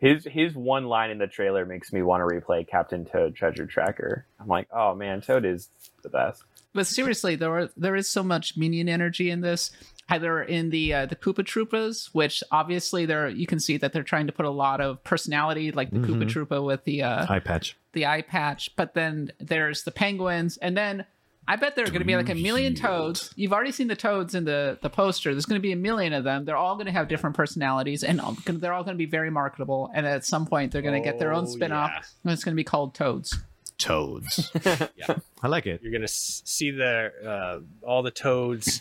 His his one line in the trailer makes me want to replay Captain Toad Treasure Tracker. I'm like, oh man, Toad is the best. But seriously, there are there is so much minion energy in this. Either in the uh, the Koopa Troopas, which obviously they're you can see that they're trying to put a lot of personality, like the Koopa Mhm. Troopa with the uh, Eye patch. the eye patch, but then there's the penguins, and then I bet there are going to be like a million toads. You've already seen the toads in the the poster. There's going to be a million of them. They're all going to have different personalities, and they're all going to be very marketable. And at some point, they're going to get their own Oh, spin off, yeah. and it's going to be called Toads. Toads. [laughs] Yeah. I like it. You're gonna see the uh, all the toads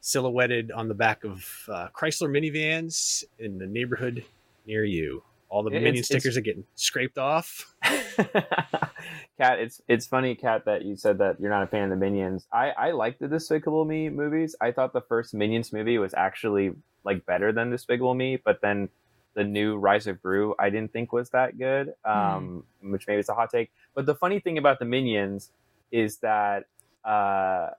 silhouetted on the back of uh, Chrysler minivans in the neighborhood near you. All the minion it's- stickers are getting scraped off. [laughs] Cat, it's it's funny, Cat, that you said that you're not a fan of the Minions. I I like the Despicable Me movies. I thought the first Minions movie was actually like better than Despicable Me, but then the new Rise of Gru I didn't think was that good. Um, which maybe it's a hot take. But the funny thing about the Minions is that uh,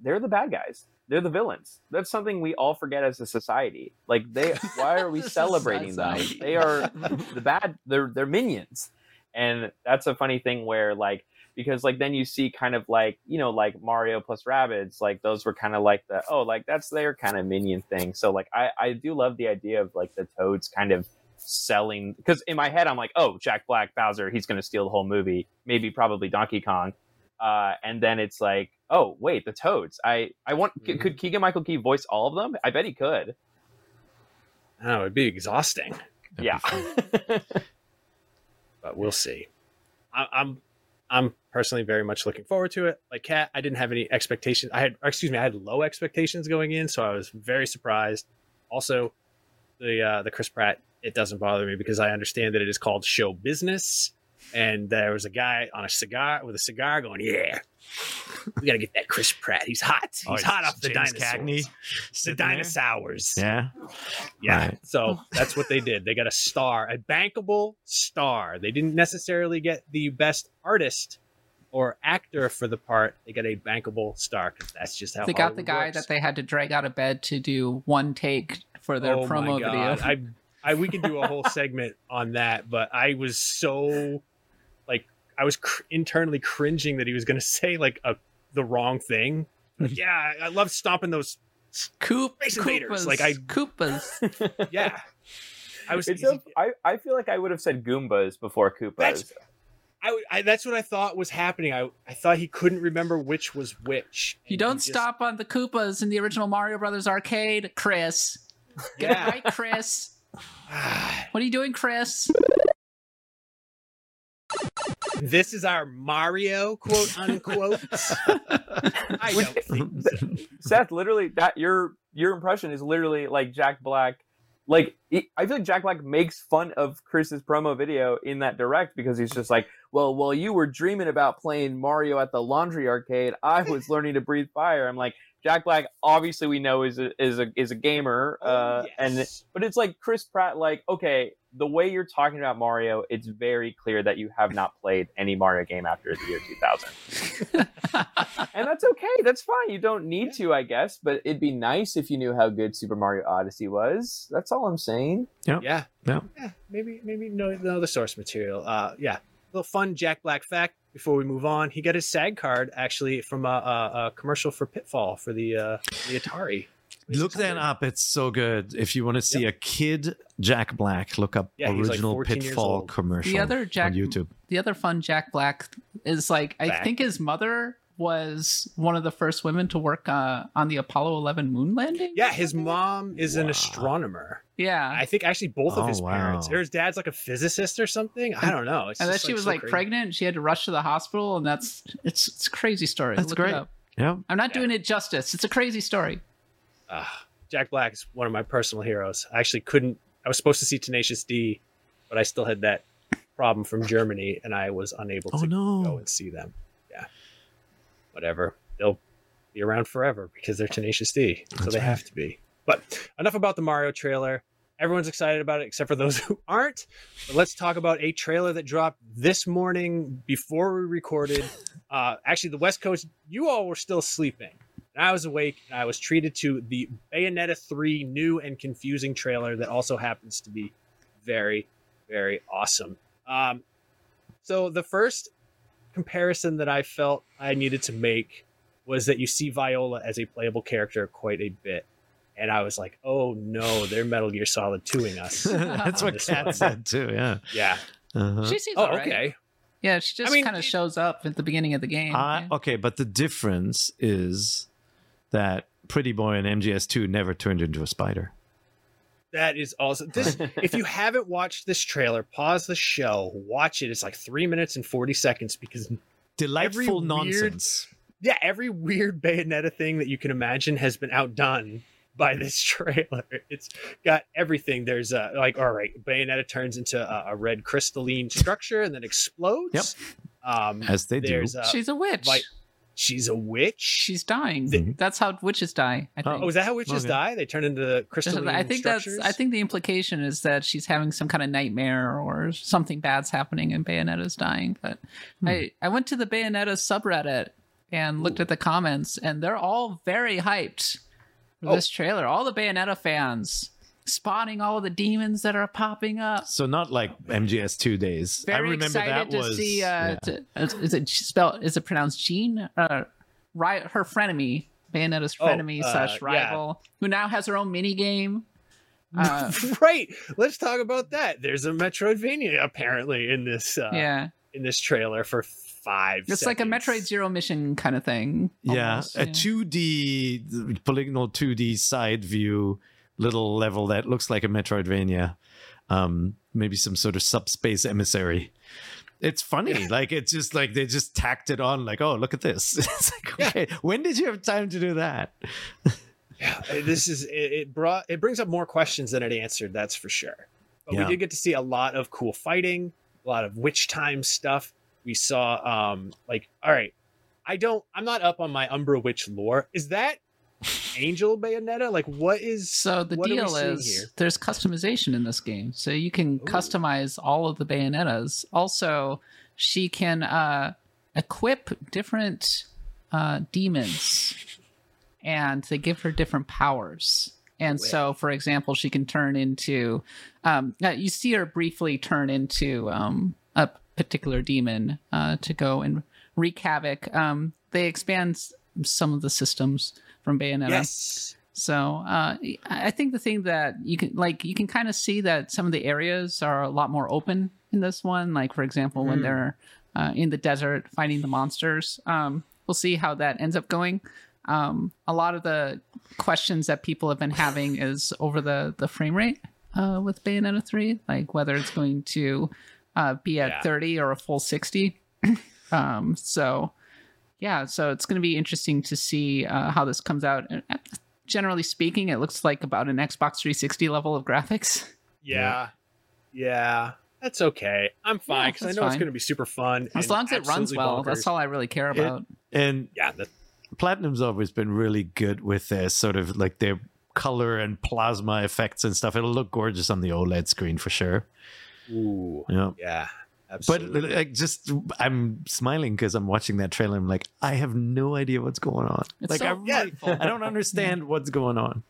they're the bad guys. They're the villains. That's something we all forget as a society. Like they, why are we [laughs] celebrating them? They are the bad. They're they're minions, and that's a funny thing where like because like then you see kind of like you know like Mario plus Rabbids like those were kind of like the oh like that's their kind of minion thing. So like I I do love the idea of like the Toads kind of selling because in my head I'm like, oh, Jack Black, Bowser, he's going to steal the whole movie. Maybe probably Donkey Kong, uh, and then it's like, oh wait, the Toads. I I want Mhm. could Keegan Michael Key voice all of them? I bet he could. I it'd be exhausting, That'd yeah. fun. [laughs] but we'll see. I, I'm I'm personally very much looking forward to it. Like Cat, I didn't have any expectations. I had, or excuse me, I had low expectations going in, so I was very surprised. Also, the uh, the Chris Pratt, it doesn't bother me because I understand that it is called show business, and there was a guy on a cigar with a cigar going, "Yeah, we gotta get that Chris Pratt. He's hot. He's Oh, hot off the James dinosaurs, Cagney the sitting there? dinosaurs." Yeah. Yeah. Right. So that's what they did. They got a star, a bankable star. They didn't necessarily get the best artist or actor for the part. They got a bankable star because that's just how They got Hollywood the guy works. that they had to drag out of bed to do one take for their Oh my promo God. video. I, I, we could do a whole segment on that, but I was so like, I was cr- internally cringing that he was going [laughs] to say like a the wrong thing. Like, mhm. yeah, I love stomping those. Coop, Koopas, like I- Koopas. [laughs] Yeah, I was. It's so, I, I feel like I would have said Goombas before Koopas. That's- I, w- I- that's what I thought was happening. I, I thought he couldn't remember which was which. You don't just- stop on the Koopas in the original Mario Brothers arcade, Chris. Get Yeah. it right, Chris. [sighs] What are you doing, Chris? this is our Mario quote unquote. [laughs] I don't think so. Seth, literally, that your your impression is literally like Jack Black. Like he- I feel like Jack Black makes fun of Chris's promo video in that direct because he's just like, "Well, while you were dreaming about playing Mario at the laundry arcade, I was learning to breathe fire." I'm like, Jack Black, obviously we know is a is a is a gamer, uh, Oh, and but it's like Chris Pratt, like, okay, the way you're talking about Mario, it's very clear that you have not played any Mario game after the year 2000 [laughs] and that's okay. That's fine. You don't need to, I guess, but it'd be nice if you knew how good Super Mario Odyssey was. That's all I'm saying. yeah, Yeah. yeah. Maybe maybe know, know the source material. Uh, yeah, little fun Jack Black fact before we move on. He got his SAG card actually from a, a, a commercial for Pitfall for the uh, the Atari. Look that up. It's so good. If you want to see a kid Jack Black, look up Yeah, he's like original Pitfall commercial The other Jack- on YouTube. the other fun Jack Black is like I think his mother was one of the first women to work uh, on the Apollo 11 moon landing. Yeah, his mom is an astronomer. Yeah. I think actually both of Oh, his parents. Or his dad's like a physicist or something. I don't know. It's and then just, she was so like crazy. pregnant. She had to rush to the hospital, and that's it's it's a crazy story. That's Look it great. up. Yeah. I'm not Yeah. doing it justice. It's a crazy story. Ah, Jack Black is one of my personal heroes. I actually couldn't. I was supposed to see Tenacious D, but I still had that problem from Germany, and I was unable Oh to no. go and see them. Whatever. They'll be around forever because they're Tenacious D, so they right. have to be. But enough about the Mario trailer. Everyone's excited about it except for those [laughs] who aren't. But let's talk about a trailer that dropped this morning before we recorded. [laughs] Uh, actually, the West Coast, you all were still sleeping. And I was awake and I was treated to the Bayonetta 3 new and confusing trailer that also happens to be very, very awesome. Um, so, the first comparison that I felt I needed to make was that you see Viola as a playable character quite a bit. And I was like, oh no, they're Metal Gear Solid 2ing [laughs] us. That's what this Kat one. said too. Yeah. Yeah. Uh-huh. She seems Oh, alright. okay. Yeah, she just I mean, kind of shows up at the beginning of the game. I, yeah. okay, but the difference is that Pretty Boy and MGS2 never turned into a spider. That is awesome. This, [laughs] if you haven't watched this trailer, pause the show, watch it. It's like three minutes and 40 seconds because Delightful weird- nonsense. yeah, every weird Bayonetta thing that you can imagine has been outdone by this [laughs] trailer. It's got everything. There's a like, all right, Bayonetta turns into a, a red crystalline structure and then explodes. Yep. Um, As they do. there's a, She's a witch. vi- she's a witch. She's dying. Mhm. That's how witches die. I think. oh, is that how witches Okay. die? They turn into crystalline [laughs] I think structures. that's. I think the implication is that she's having some kind of nightmare or something bad's happening and Bayonetta's dying. But Hmm. I I went to the Bayonetta subreddit and looked at the comments, and they're all very hyped for Oh. this trailer. All the Bayonetta fans spotting all the demons that are popping up. So not like MGS2 days. I Very remember excited that to was see. Uh, yeah. to- is, it spelled? Is it pronounced Jean? Uh, right, her frenemy, Bayonetta's Oh, frenemy uh, slash yeah. rival, who now has her own mini game. [laughs] Uh, right. Let's talk about that. There's a Metroidvania apparently in this uh, yeah, in this trailer for five. it's like a. Metroid Zero Mission kind of thing. yeah, a 2D polygonal 2D side view little level that looks like a Metroidvania. Um, maybe some sort of subspace emissary. It's funny, like it's just like they just tacked it on, like, oh, look at this. [laughs] It's like, Yeah. okay, when did you have time to do that? Yeah, this is it, it brought it brings up more questions than it answered. That's for sure. But Yeah. we did get to see a lot of cool fighting, a lot of witch time stuff. We saw um like all right, I don't I'm not up on my Umbra Witch lore. Is that Angel Bayonetta? Like what is So the what are we deal is here? there's customization in this game. So you can Ooh. customize all of the bayonettas. Also, she can uh, equip different uh, demons and they give her different powers. And so, for example, she can turn into. Um, you see her briefly turn into um, a particular demon uh, to go and wreak havoc. Um, they expand some of the systems from Bayonetta. Yes. So uh, I think the thing that you can like you can kind of see that some of the areas are a lot more open in this one. Like for example, when Mm. they're uh, in the desert fighting the monsters. Um, we'll see how that ends up going. Um, a lot of the questions that people have been having [laughs] is over the the frame rate uh, with Bayonetta three, like whether it's going to uh, be at Yeah. thirty or a full sixty. [clears throat] um, so yeah, so it's going to be interesting to see uh, how this comes out. And, uh, Generally speaking, it looks like about an Xbox 360 level of graphics. [laughs] Yeah. Yeah. That's okay. I'm fine Yeah, because I that's know it's going to be super fun. As long as it runs well, bonkers. that's all I really care It- about. And Yeah, the, Platinum's always been really good with their sort of like their color and plasma effects and stuff. It'll look gorgeous on the OLED screen for sure. ooh, Yeah. Yeah, But like, just I'm smiling because I'm watching that trailer. I'm like, I have no idea what's going on. It's like, so I, Yeah. delightful. I don't understand what's going on.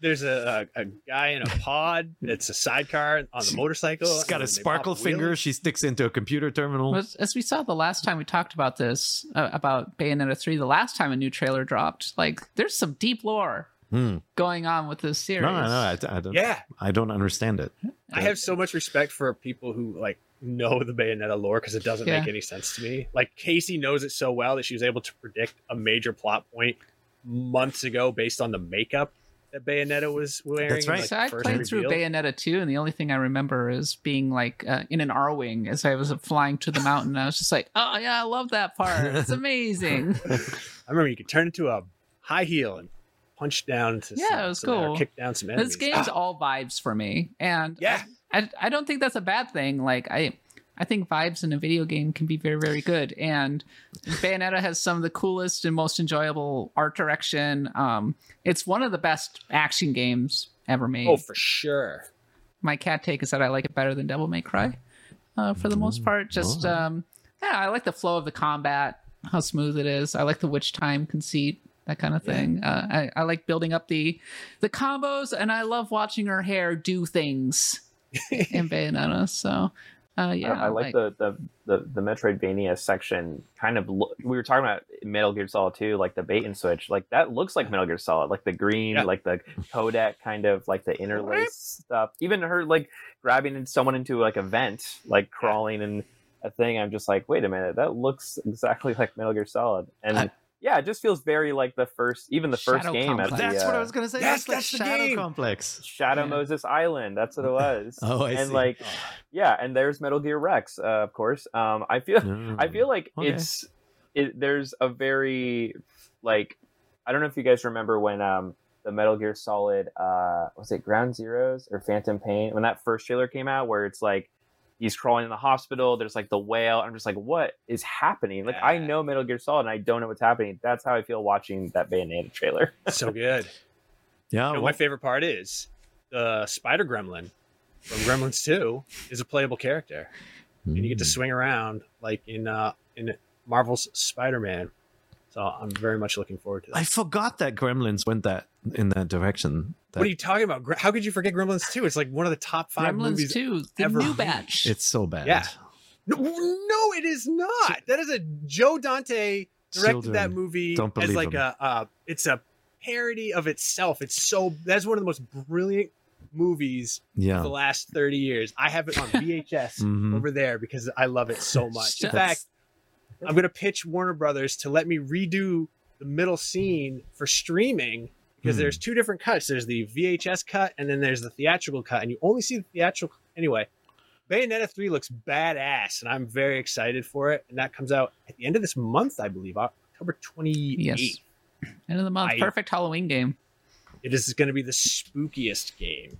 there's a, a, a guy in a pod It's a sidecar on the motorcycle. She's got a sparkle pop a wheel. finger. She sticks into a computer terminal. As, as we saw the last time we talked about this, uh, about Bayonetta 3, the last time a new trailer dropped, like there's some deep lore Hmm. going on with this series. No, no, no. I, I don't. Yeah, I don't understand it. I have so much respect for people who like know the Bayonetta lore because it doesn't Yeah. make any sense to me. Like Casey knows it so well that she was able to predict a major plot point months ago based on the makeup that Bayonetta was wearing. That's in, right. like, So I first played through. Bayonetta 2, and the only thing I remember is being like uh, in an R Wing as I was flying to the mountain. I was just like, oh, yeah, I love that part. It's [laughs] amazing. [laughs] I remember you could turn into a high heel and punch down to Yeah, some, it was some- cool. kick down some enemies. this game's Ah, all vibes for me. And yeah, I, I I don't think that's a bad thing. Like I I think vibes in a video game can be very very good and Bayonetta has some of the coolest and most enjoyable art direction. Um it's one of the best action games ever made. oh for sure. My cat take is that I like it better than Devil May Cry. Uh, for the most part just Oh. um yeah, I like the flow of the combat, how smooth it is. I like the witch time conceit. That kind of Yeah. thing. Uh, I, I like building up the the combos, and I love watching her hair do things in Bayonetta. So, uh, yeah, I, I like, the, the the the Metroidvania section. Kind of, lo- we were talking about Metal Gear Solid 2, like the bait and switch. Like that looks like Metal Gear Solid, like the green, Yeah. like the codec kind of, like the interlace stuff. Even her like grabbing someone into like a vent, like crawling in a thing. I'm just like, wait a minute, that looks exactly [laughs] like Metal Gear Solid, and. I- yeah, it just feels very like the first, even the first Shadow game at Complex. the That's uh, what I was gonna say. Yes, That's like that's the Shadow game. Complex. Shadow Yeah. Moses Island. That's what it [laughs] was. Oh, I and see. like, yeah, and there's Metal Gear Rex, uh, of course. Um, I feel, I feel like Okay. it's, it. There's a very, like, I don't know if you guys remember when um the Metal Gear Solid, uh, was it Ground Zeroes or Phantom Pain when that first trailer came out, where it's like. He's crawling in the hospital. There's like the whale. I'm just like, what is happening? Like, I know Metal Gear Solid, and I don't know what's happening. That's how I feel watching that Bayonetta trailer. [laughs] so good. Yeah. You know, well, my favorite part is the Spider Gremlin from Gremlins 2 is a playable character, and you get to mm. swing around like in uh in Marvel's Spider Man. So I'm very much looking forward to that. I forgot that Gremlins went that in that direction. What are you talking about? How could you forget Gremlins 2? It's like one of the top five Gremlins movies. 2, the ever new batch. [laughs] It's so bad. Yeah. No, no, it is not. That is a Joe Dante directed that movie don't as like him. a uh, it's a parody of itself. It's so that's one of the most brilliant movies for Yeah. the last 30 years. I have it on [laughs] VHS Mhm. over there because I love it so much. In fact, I'm going to pitch Warner Brothers to let me redo the middle scene for streaming because Hmm. there's two different cuts. There's the VHS cut and then there's the theatrical cut, and you only see the theatrical. Anyway, Bayonetta 3 looks badass, and I'm very excited for it. And that comes out at the end of this month, I believe, October 28th. Yes. End of the month. I- Perfect Halloween game. It is going to be the spookiest game,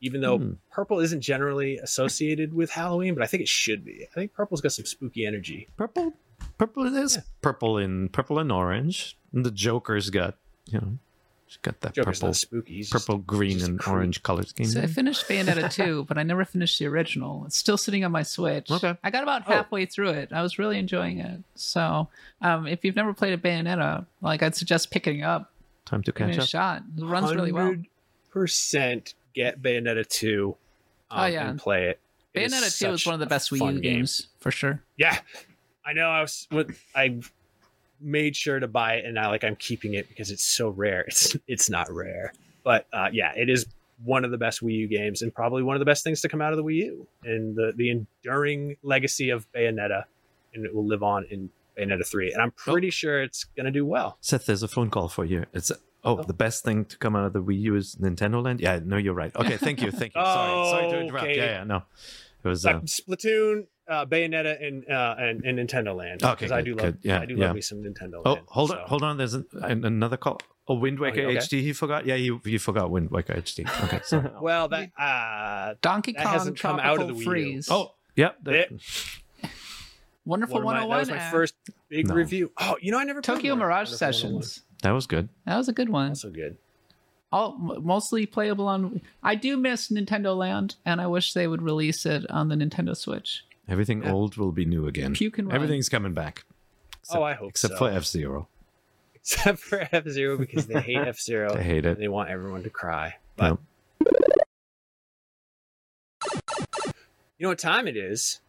even though Hmm. purple isn't generally associated with Halloween, but I think it should be. I think purple's got some spooky energy. Purple. Purple is Yeah. purple in purple and orange. And the Joker's got you know, she's got that Joker's purple, not spooky. He's just- purple, green, just and creep. orange color scheme. So I finished Bayonetta 2, [laughs] but I never finished the original. It's still sitting on my Switch. Okay. I got about Oh. halfway through it. I was really enjoying it. So um, if you've never played a Bayonetta, like I'd suggest picking up, Time to giving catch it a up. shot. It runs really well. 100% get Bayonetta 2 um, Oh, yeah. and play it. It Bayonetta 2 is one of the best Wii fun U game. games for sure. Yeah. I know I was what I made sure to buy it and I like I'm keeping it because it's so rare. [laughs] It's it's not rare. But uh, yeah, it is one of the best Wii U games and probably one of the best things to come out of the Wii U and the the enduring legacy of Bayonetta and it will live on in Bayonetta 3 and I'm pretty sure it's going to do well. Seth, there's a phone call for you. It's oh, Oh. the best thing to come out of the Wii U is Nintendo Land. Yeah, no, you're right. Okay, thank you, thank you. Sorry, sorry to [laughs] interrupt. Okay. Yeah, yeah, no, it was. Uh, Splatoon, uh, Bayonetta, and, uh, and and Nintendo Land. Okay, because I good, do love, good. Yeah, I do yeah. love me some Nintendo. oh, Land. hold on, so- hold on. There's an, an, another call. Oh, Wind Waker okay? HD. He forgot. Yeah, you you forgot Wind Waker HD. Okay, [laughs] so Well, that uh, Donkey That Kong hasn't come out of the Wii U. Freeze. oh yeah, that- It- Wonderful one of my, that 101. was my app. first big No. review. Oh, you know, I never played Tokyo Mirage 101. Sessions. that was good. That was a good one. Also good. All mostly playable on. I do miss Nintendo Land, and I wish they would release it on the Nintendo Switch. Everything Yeah. old will be new again. Puke and run. Everything's coming back. oh, I hope except so. for F Zero. except for F Zero because they hate [laughs] F Zero. They hate it. they want everyone to cry. But Yep. you know what time it is?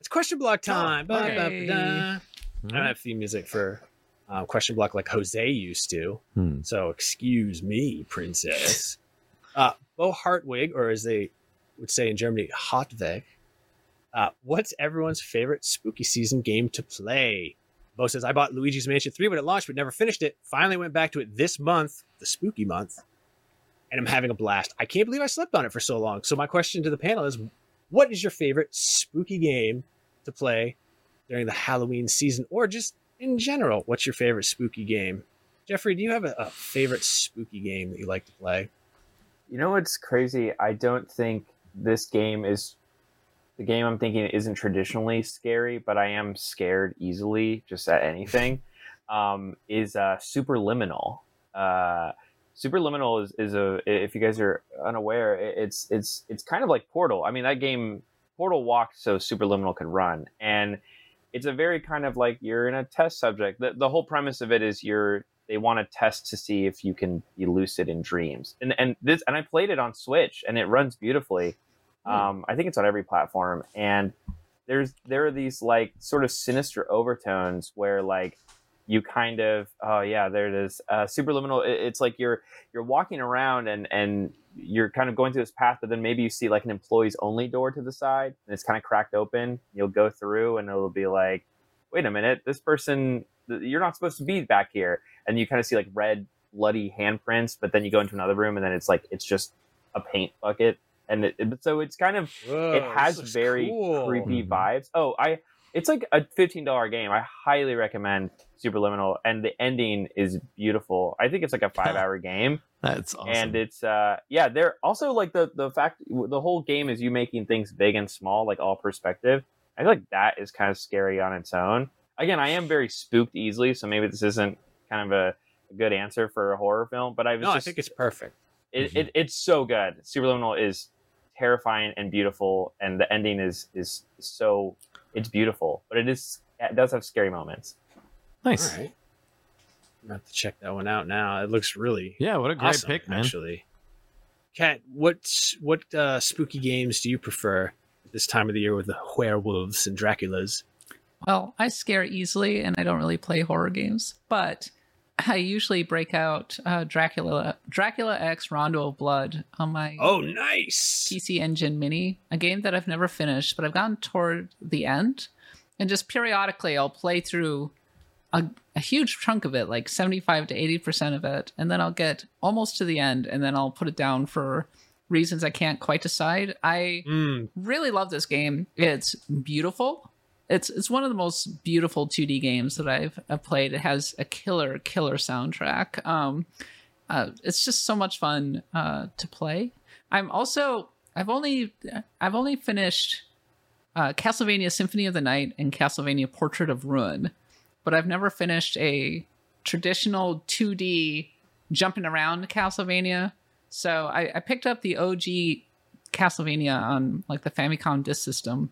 It's question block time. Ba, ba, ba, Yay. da. I don't have theme music for uh, question block like Jose used to. Hmm. So excuse me, princess. uh, Bo Hartwig, or as they would say in Germany, Hartwig. Uh, what's everyone's favorite spooky season game to play? Bo says, I bought Luigi's Mansion 3 when it launched, but never finished it. Finally went back to it this month, the spooky month, and I'm having a blast. I can't believe I slept on it for so long. So, my question to the panel is what is your favorite spooky game to play during the Halloween season or just in general? What's your favorite spooky game? Jeffrey, do you have a, a favorite spooky game that you like to play? You know what's crazy? I don't think this game is the game I'm thinking isn't traditionally scary, but I am scared easily just at anything. [laughs] um, is uh, Superliminal. Uh, Superliminal is, is a if you guys are unaware, it's it's it's kind of like Portal. I mean that game Portal walked so Superliminal could run, and it's a very kind of like you're in a test subject. The the whole premise of it is you're they want to test to see if you can be lucid in dreams. And and this and I played it on Switch and it runs beautifully. Um, I think it's on every platform. And there's there are these like sort of sinister overtones where like you kind of oh yeah there it is. Uh, superliminal it- it's like you're you're walking around and and you're kind of going through this path but then maybe you see like an employees only door to the side and it's kind of cracked open. You'll go through and it'll be like wait a minute this person you're not supposed to be back here. And you kind of see like red bloody handprints but then you go into another room and then it's like it's just a paint bucket and it, it- so it's kind of Whoa, it has very cool. creepy Mhm. vibes. Oh, I it's like a fifteen dollar game. I highly recommend Superliminal, and the ending is beautiful. I think it's like a [laughs] five hour game, That's awesome. and it's uh yeah. They're also like the the fact the whole game is you making things big and small, like all perspective. I feel like that is kind of scary on its own. Again, I am very spooked easily, so maybe this isn't kind of a, a good answer for a horror film. But I was No, I just think it's perfect. it, it, it's so good. Superliminal is terrifying and beautiful, and the ending is is so it's beautiful, but it is it does have scary moments. nice. All right. I'm going to have to check that one out now. It looks really Yeah, what a great awesome, pick, man. Actually, Kat, what what uh, spooky games do you prefer this time of the year with the werewolves and Draculas? Well, I scare easily, and I don't really play horror games. But I usually break out uh, Dracula Dracula X Rondo of Blood on my Oh, nice. PC Engine Mini, a game that I've never finished, but I've gotten toward the end, and just periodically I'll play through a, a huge chunk of it, like seventy-five to eighty percent of it, and then I'll get almost to the end, and then I'll put it down for reasons I can't quite decide. I Mm, really love this game. It's beautiful. It's it's one of the most beautiful 2D games that I've, I've played. It has a killer killer soundtrack. Um, uh, it's just so much fun uh, to play. I'm also I've only I've only finished uh, Castlevania Symphony of the Night and Castlevania Portrait of Ruin, but I've never finished a traditional 2D jumping around Castlevania. So I, I picked up the OG Castlevania on like the Famicom disk system,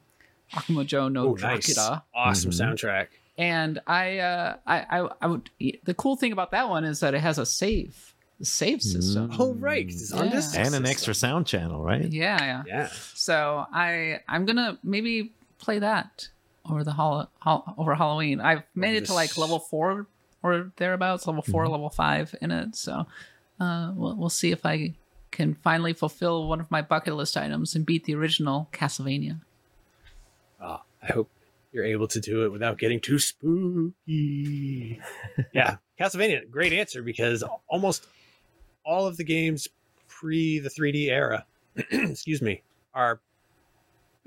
Akumajo no oh, nice. Dracula, Awesome Mhm. soundtrack. and I, uh, I, I, I would. The cool thing about that one is that it has a save, save system. Mm. Oh, right, it's on Yeah. disc and an extra sound channel, right? Yeah, yeah. Yeah. So I, I'm gonna maybe play that over the hol- hol- over Halloween. I've made it to like level four or thereabouts, level 4 Mm-hmm. level five in it. So uh, we'll we'll see if I can finally fulfill one of my bucket list items and beat the original Castlevania. I hope you're able to do it without getting too spooky. [laughs] yeah, Castlevania, great answer because almost all of the games pre the 3D era, [clears throat] excuse me, are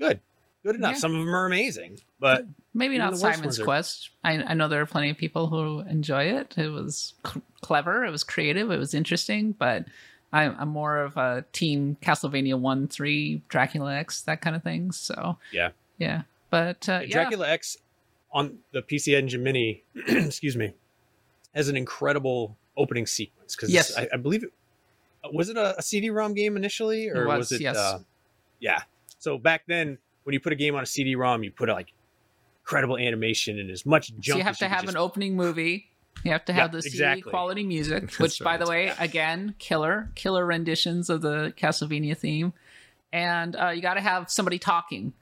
good, good enough. Yeah. Some of them are amazing, but Maybe not Simon's are- Quest. I, I know there are plenty of people who enjoy it. It was cl- clever. It was creative. It was interesting. But I'm, I'm more of a team Castlevania one, three, Dracula X, that kind of thing. So Yeah. yeah. But uh, yeah, Dracula X on the PC Engine Mini, [clears throat] excuse me, has an incredible opening sequence because Yes. I, I believe it was it a, a CD-ROM game initially, or It was, was, it? yes. Uh, yeah. So back then, when you put a game on a CD-ROM, you put like incredible animation and as much jump. so you have as to could have just- an opening movie. You have to have Yeah, the CD exactly. quality music, That's which, by the right. way, again, killer, killer renditions of the Castlevania theme. And uh, you got to have somebody talking,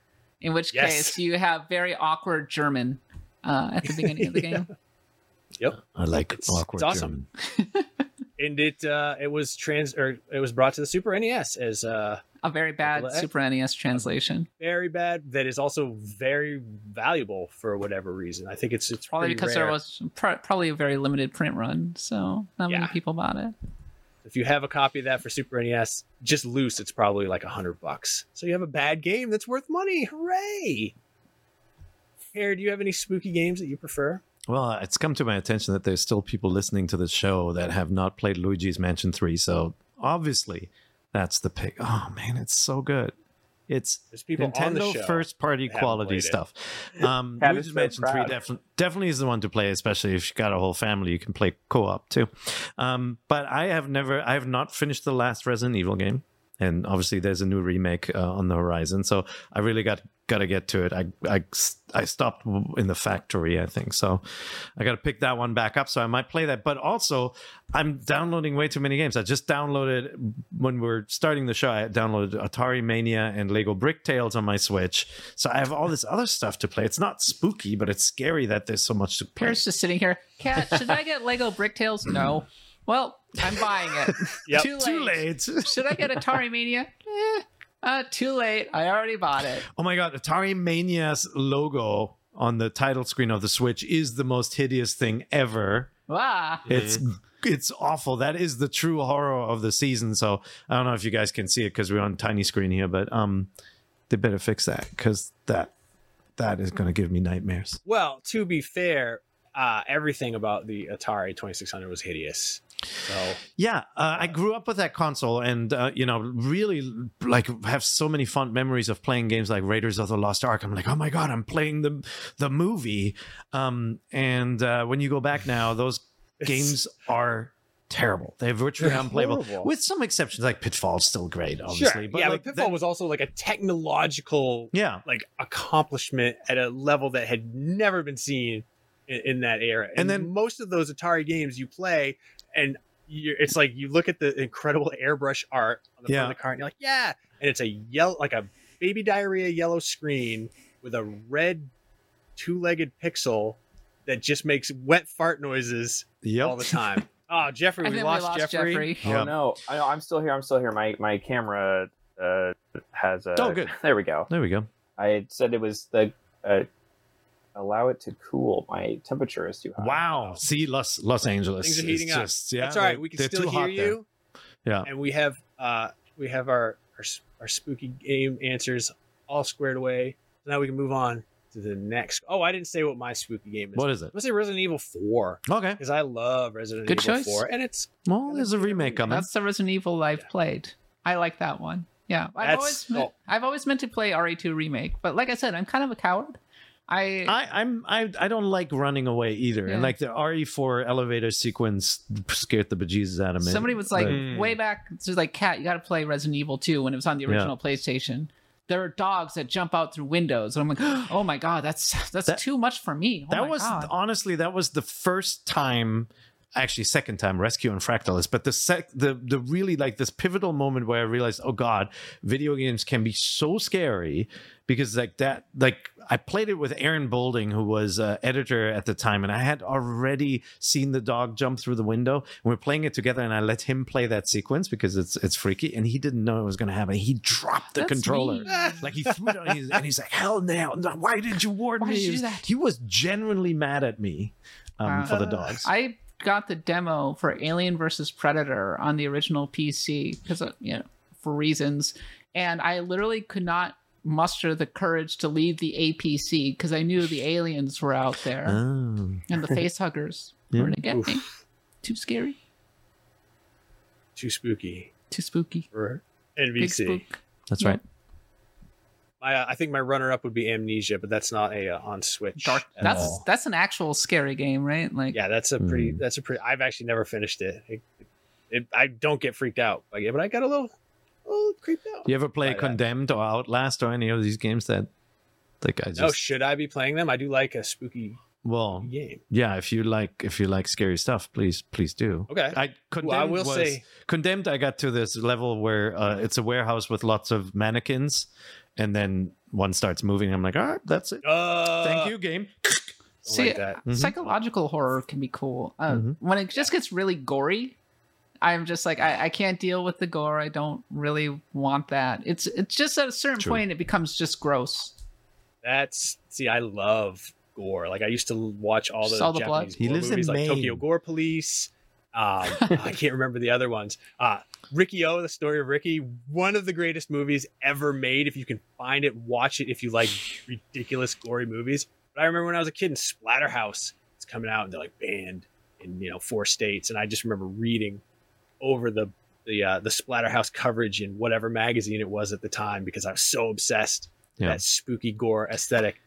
in which Yes. case you have very awkward German uh, at the beginning of the [laughs] game. Yep. I like It's- awkward. it's awesome. [laughs] and it uh, it was trans or it was brought to the Super NES as uh, A very bad Dracula X? Super NES translation. very bad. That is also very valuable for whatever reason. I think it's it's Probably because rare. there was pr- probably a very limited print run, so not many people bought it. If you have a copy of that for Super NES, just loose, it's probably like a hundred bucks. So you have a bad game that's worth money. Hooray! Here, do you have any spooky games that you prefer? Well, uh, it's come to my attention that there's still people listening to this show that have not played Luigi's Mansion 3. So obviously, that's the pick. Oh, man, it's so good. It's There's people on the Nintendo first party quality stuff. [laughs] Um, is Luigi's so Mansion 3 proud. definitely, definitely is the one to play, especially if you got a whole family. You can play co op too. Um, but I have never, I have not finished the last Resident Evil game. And obviously, there's a new remake uh, on the horizon, so I really got got to get to it. I, I I stopped in the factory, I think, so I got to pick that one back up. So I might play that. But also, I'm downloading way too many games. I just downloaded when we are starting the show. I downloaded Atari Mania and Lego Brick Tales on my Switch. So I have all this other stuff to play. It's not spooky, but it's scary that there's so much to play. Peer's just sitting here. Kat, should I get Lego Brick Tales? No. Well, I'm buying it. [laughs] Yep. Too late. Too late. Should I get Atari Mania? Eh, uh, too late. I already bought it. Oh my god, Atari Mania's logo on the title screen of the Switch is the most hideous thing ever. Ah, It's it's awful. That is the true horror of the season. So I don't know if you guys can see it because we're on tiny screen here, but um, they better fix that because that that is going to give me nightmares. Well, to be fair, uh, everything about the Atari 2600 was hideous. So Yeah, uh, I grew up with that console, and uh, you know, really like have so many fond memories of playing games like Raiders of the Lost Ark. I'm like, oh my god, I'm playing the the movie. Um, and uh, when you go back now, those games are terrible. They're virtually They're unplayable, horrible. with some exceptions. Like Pitfall's still great, obviously. sure, But yeah, like but Pitfall that- was also like a technological yeah, like accomplishment at a level that had never been seen in, in that era. And, And then- most of those Atari games you play, and you're, it's like you look at the incredible airbrush art on the Yeah. front of the cart, and you're like, yeah, and it's a yellow, like a baby diarrhea yellow screen with a red two-legged pixel that just makes wet fart noises Yep. all the time. Oh, [laughs] Jeffrey, we then we lost, lost Jeffrey. Jeffrey. Oh Yeah. no, I, I'm still here. I'm still here. My my camera uh, has a. Oh, good. There we go. There we go. I said it was the uh, allow it to cool. My temperature is too high. Wow. See, Los Los Angeles. Things are is heating up. just- yeah, That's all right. We can still hear hot there. you. Yeah. And we have uh we have our our, our spooky game answers all squared away. So now we can move on to the next. Oh, I didn't say what my spooky game is. What is it? I'm gonna say Resident Evil 4 Okay. because I love Resident Good Evil choice. 4, and it's Well, there's a remake coming. That's the Resident Evil I've played. I like that one. Yeah, I've That's- always meant, oh. I've always meant to play RE2 remake, but like I said, I'm kind of a coward. I, I, I'm I, I don't like running away either, Yeah. and like the RE4 elevator sequence scared the bejesus out of me. somebody was like But- way back. It was like, "Kat, you got to play Resident Evil 2" when it was on the Yeah. original PlayStation. There are dogs that jump out through windows, and I'm like, [gasps] "Oh my god, that's that's That- too much for me." Oh that was God. honestly that was the first time actually second time rescue and Fractalus but the sec the the really like this pivotal moment where i realized oh god video games can be so scary because like that like i played it with Aaron Boulding who was uh, editor at the time and i had already seen the dog jump through the window and we're playing it together and i let him play that sequence because it's it's freaky and he didn't know it was going to happen he dropped the That's controller mean. [laughs] like he threw it on his, and he's like hell no, no why didn't you warn Why me did you He do was- that? he was genuinely mad at me um, for the Uh, dogs. I got the demo for Alien versus Predator on the original PC because you know for reasons, and I literally could not muster the courage to leave the APC because I knew the aliens were out there Oh. and the [laughs] face huggers Yeah. were gonna get Oof. me. Too scary, too spooky too spooky. for Big NVC. spook. That's Yeah. right. I, uh, I think my runner-up would be Amnesia, but that's not a uh, on Switch. Dark. That's all. that's an actual scary game, right? Like yeah, that's a pretty. Hmm. That's a pretty. I've actually never finished it. It, it. I don't get freaked out by it, but I got a little, a little creeped out. You ever play By that. Condemned or Outlast or any of these games that, like, I just oh, should I be playing them? I do like a spooky well, game. yeah. If you like, if you like scary stuff, please, please do. Okay. I condemned Well, I will was, say- condemned. I got to this level where uh, it's a warehouse with lots of mannequins, and then one starts moving. I'm like, all right, that's it. Uh, Thank you, game. [laughs] See, like that. Mhm. psychological horror can be cool. Uh, Mhm. When it just gets really gory, I'm just like, I, I can't deal with the gore. I don't really want that. It's it's just at a certain True. point it becomes just gross. That's see, I love gore. Like I used to watch all the Just all the blood? Japanese He gore lives in movies, like Maine. Tokyo Gore Police. Um, [laughs] I can't remember the other ones. Uh, Riki-Oh, the story of Ricky, one of the greatest movies ever made. If you can find it, watch it. If you like ridiculous gory movies. But I remember when I was a kid in Splatterhouse, it's coming out and they're like banned in you know four states, and I just remember reading over the the uh, the Splatterhouse coverage in whatever magazine it was at the time because I was so obsessed Yeah. that spooky gore aesthetic.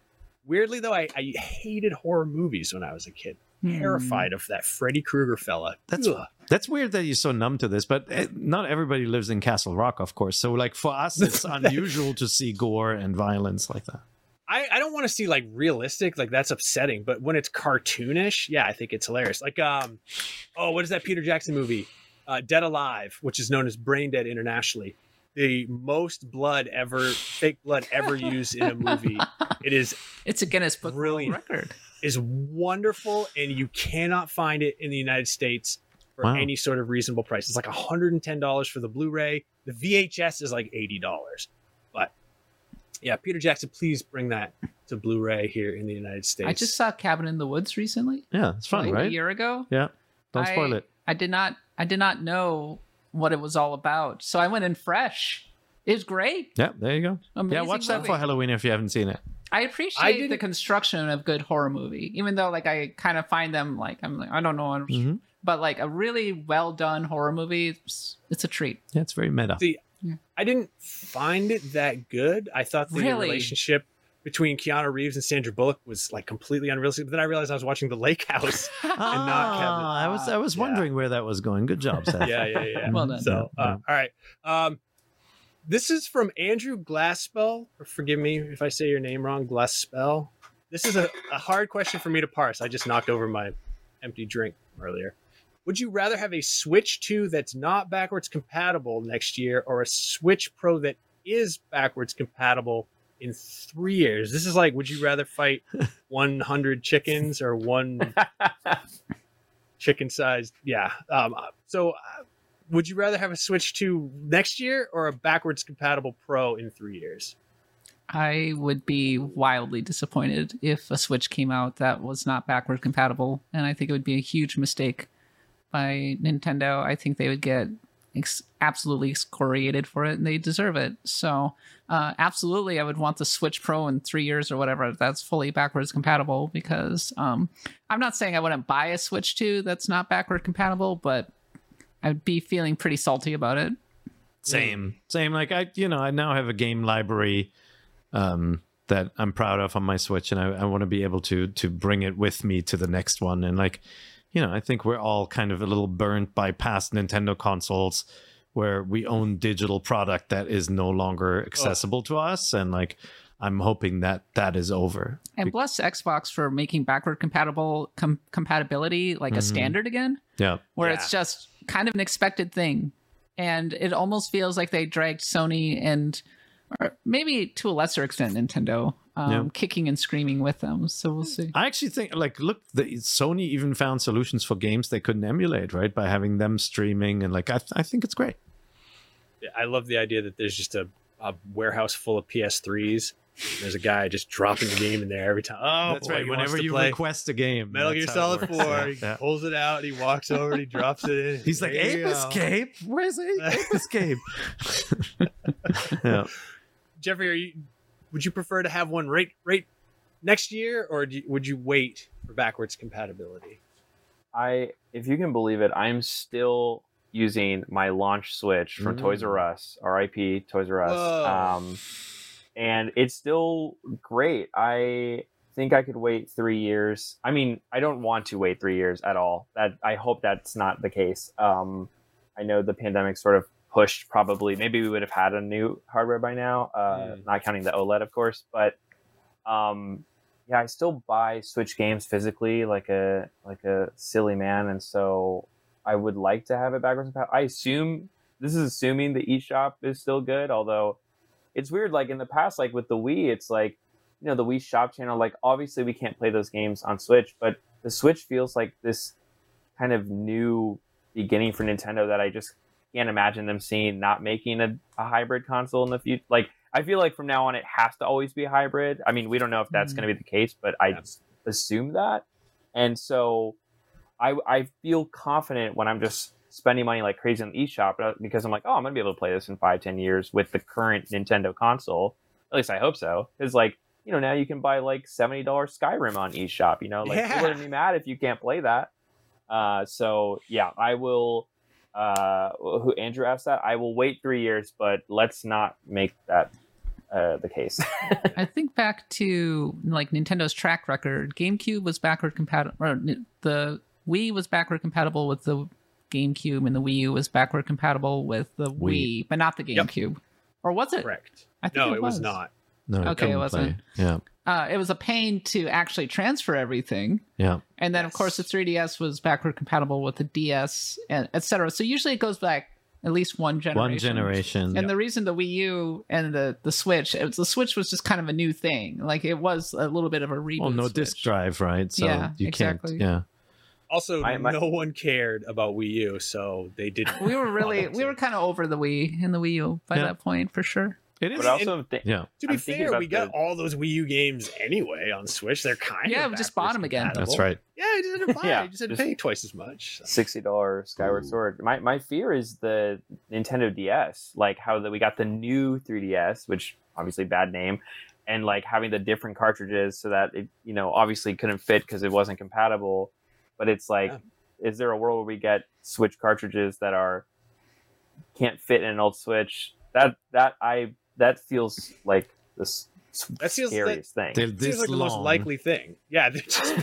Weirdly though, I, I hated horror movies when I was a kid. Hmm. Terrified of that Freddy Krueger fella. That's- Ugh. That's weird that you're so numb to this, but eh, not everybody lives in Castle Rock, of course. So, like for us, it's [laughs] unusual to see gore and violence like that. I, I don't want to see like realistic, like that's upsetting. But when it's cartoonish, yeah, I think it's hilarious. Like um, oh, what is that Peter Jackson movie? Uh, Dead Alive, which is known as Brain Dead internationally. The most blood ever, fake blood ever used in a movie. [laughs] It is It's a Guinness Book Brilliant. record. is wonderful, and you cannot find it in the United States for Wow. any sort of reasonable price. It's like $110 for the Blu-ray. The VHS is like $80. But yeah, Peter Jackson, please bring that to Blu-ray here in the United States. I just saw Cabin in the Woods recently, Yeah, it's fun, like a year ago. Yeah. Don't spoil I- it. I did not I did not know what it was all about, so I went in fresh. It was great. Yeah, there you go. Amazing yeah, watch that for Halloween if you haven't seen it. I appreciate I appreciate the construction of good horror movie, even though like I kind of find them like I'm like I don't know, Mhm. but like a really well done horror movie, it's, it's a treat. Yeah, it's very meta. See, I didn't find it that good. I thought the Really? relationship between Keanu Reeves and Sandra Bullock was like completely unrealistic. But then I realized I was watching The Lake House. [laughs] not Kevin. Ah, I was I was Yeah. wondering where that was going. Good job, Seth. [laughs] yeah, yeah, yeah. Well done. So, Yeah, uh, all right. Um, this is from Andrew Glasspell. Forgive me if I say your name wrong, Glasspell. This is a, a hard question for me to parse. I just knocked over my empty drink earlier. Would you rather have a Switch 2 that's not backwards compatible next year or a Switch Pro that is backwards compatible in three years. This is like, would you rather fight [laughs] 100 chickens or one [laughs] chicken sized? Yeah. Um, so, uh, would you rather have a Switch 2 next year or a backwards compatible Pro in three years? I would be wildly disappointed if a Switch came out that was not backward compatible, and I think it would be a huge mistake by Nintendo. I think they would get ex- absolutely excoriated for it, and they deserve it. So, uh, absolutely, I would want the Switch Pro in three years or whatever that's fully backwards compatible. Because um, I'm not saying I wouldn't buy a Switch 2 that's not backward compatible, but I'd be feeling pretty salty about it. Same, same. Like I, you know, I now have a game library um, that I'm proud of on my Switch, and I, I want to be able to to bring it with me to the next one. And like, you know, I think we're all kind of a little burnt by past Nintendo consoles where we own digital product that is no longer accessible to us, and like, I'm hoping that that is over. And bless Xbox for making backward compatible com- compatibility like a Mhm. standard again. Yeah, where Yeah. it's just kind of an expected thing. And it almost feels like they dragged Sony and or maybe to a lesser extent Nintendo um, Yeah. kicking and screaming with them. So we'll see. I actually think like look, the, Sony even found solutions for games they couldn't emulate, right? By having them streaming and like, I, I think it's great. Yeah, I love the idea that there's just a, a warehouse full of PS3s. There's a guy just dropping the game in there every time. Oh, That's boy, right. Whenever you play request a game, Metal that's Gear it Solid 4, Yeah, he yeah. pulls it out, he walks over, and he drops it in. He's like, Ape. Escape? Where's Ape, Ape Escape? yeah. Jeffrey, are you? Would you prefer to have one right right next year, or do you, would you wait for backwards compatibility? I, if you can believe it, I'm still using my launch Switch from Mm. Toys R Us, R.I.P. Toys R Us, um, and it's still great. I think I could wait three years. I mean, I don't want to wait three years at all. That I hope that's not the case. Um, I know the pandemic sort of pushed probably maybe we would have had a new hardware by now, uh, Mm. not counting the OLED, of course, but um, yeah, I still buy Switch games physically, like a like a silly man, and so I would like to have it backwards. I assume this is assuming the eShop is still good, although it's weird. Like in the past, like with the Wii, it's like you know the Wii Shop channel. Like obviously we can't play those games on Switch, but the Switch feels like this kind of new beginning for Nintendo that I just can't imagine them seeing not making a, a hybrid console in the future. Like I feel like from now on it has to always be a hybrid. I mean, we don't know if that's Mhm. going to be the case, but I just assume that. And so I I feel confident when I'm just spending money like crazy on the eShop uh, because I'm like, oh, I'm gonna be able to play this in five, ten years with the current Nintendo console. At least I hope so. Because like, you know, now you can buy like seventy dollars Skyrim on eShop. You know, like Yeah. you wouldn't be mad if you can't play that. Uh, so yeah, I will. Uh, who Andrew asked that? I will wait three years, but let's not make that uh, the case. [laughs] I think back to like Nintendo's track record. GameCube was backward compatible. Or the Wii was backward compatible with the GameCube, and the Wii U was backward compatible with the Wii, Wii. but not the Yep. GameCube. Or was it? Correct. I think No, it, it was not. No, Okay, it wasn't. play. Yeah. Uh, it was a pain to actually transfer everything. Yeah. And then, of course, the 3DS was backward compatible with the DS, and et cetera. So usually it goes back at least one generation. One generation. And the reason the Wii U and the the Switch, it was, the Switch was just kind of a new thing. Like it was a little bit of a reboot. well, no Switch. disk drive, right? So Yeah, you exactly. can't. Yeah. Also, My- my- no one cared about Wii U, so they didn't. We were really, we were kind of over the Wii and the Wii U by Yeah. that point for sure. It is. but also, thi- yeah. To be I'm fair, we got the- all those Wii U games anyway on Switch. They're kind of Yeah, of we just bought them again. compatible. That's right. Yeah, I just didn't buy Yeah, it. I just had to pay twice as much. so. sixty dollars Skyward Ooh. Sword. My my fear is the Nintendo DS, like how that we got the new 3DS, which obviously bad name, and like having the different cartridges so that it you know obviously couldn't fit because it wasn't compatible. But it's like, is there a world where we get Switch cartridges that are can't fit in an old Switch? That that I that feels like this That feels that- scariest thing. They're Seems this like the most likely thing. Yeah, they're just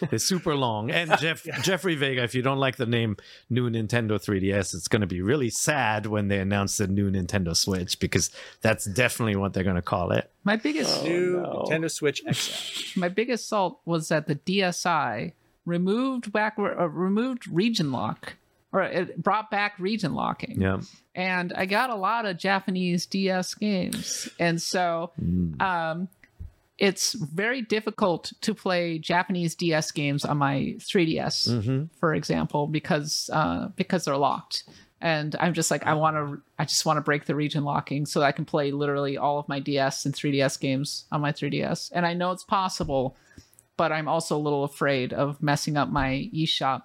[laughs] [laughs] They're super long. And Jeff Yeah. Jeffrey Vega, if you don't like the name new Nintendo 3DS, it's going to be really sad when they announce the new Nintendo Switch because that's definitely what they're going to call it. My biggest, Oh, new no. Nintendo Switch XL. my biggest salt was that the DSi removed backward, uh, removed region lock or it brought back region locking. Yeah. And I got a lot of Japanese DS games. And so Mm. um, it's very difficult to play Japanese DS games on my 3DS, Mm-hmm. for example, because uh, because they're locked. And I'm just like, I want to, I just want to break the region locking so I can play literally all of my DS and 3DS games on my 3DS. And I know it's possible, but I'm also a little afraid of messing up my eShop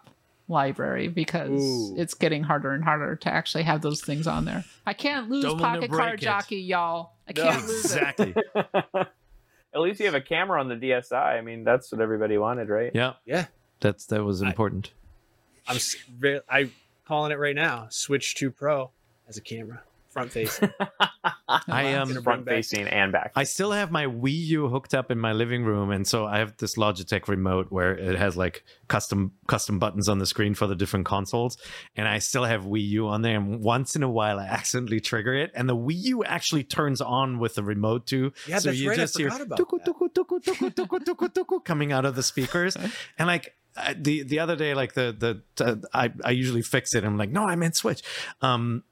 library because Ooh. it's getting harder and harder to actually have those things on there. I can't lose Don't Pocket break Card it. Jockey, y'all. I No. can't lose it. Exactly. [laughs] At least you have a camera on the DSi. I mean, that's what everybody wanted, right? yeah. Yeah. That's that was important. I'm I calling it right now. Switch 2 Pro as a camera, front facing. [laughs] I um Front facing and back. I still have my Wii U hooked up in my living room, and so I have this Logitech remote where it has like custom custom buttons on the screen for the different consoles, and I still have Wii U on there. And once in a while, I accidentally trigger it, and the Wii U actually turns on with the remote too. Yeah, so that's you right, I just hear forgot about tuku, that. tuku, tuku, tuku, tuku, tuku, tuku coming out of the speakers, [laughs] and like. I- The the other day, like the the uh, I I usually fix it. I'm like, no, I meant Switch. Um,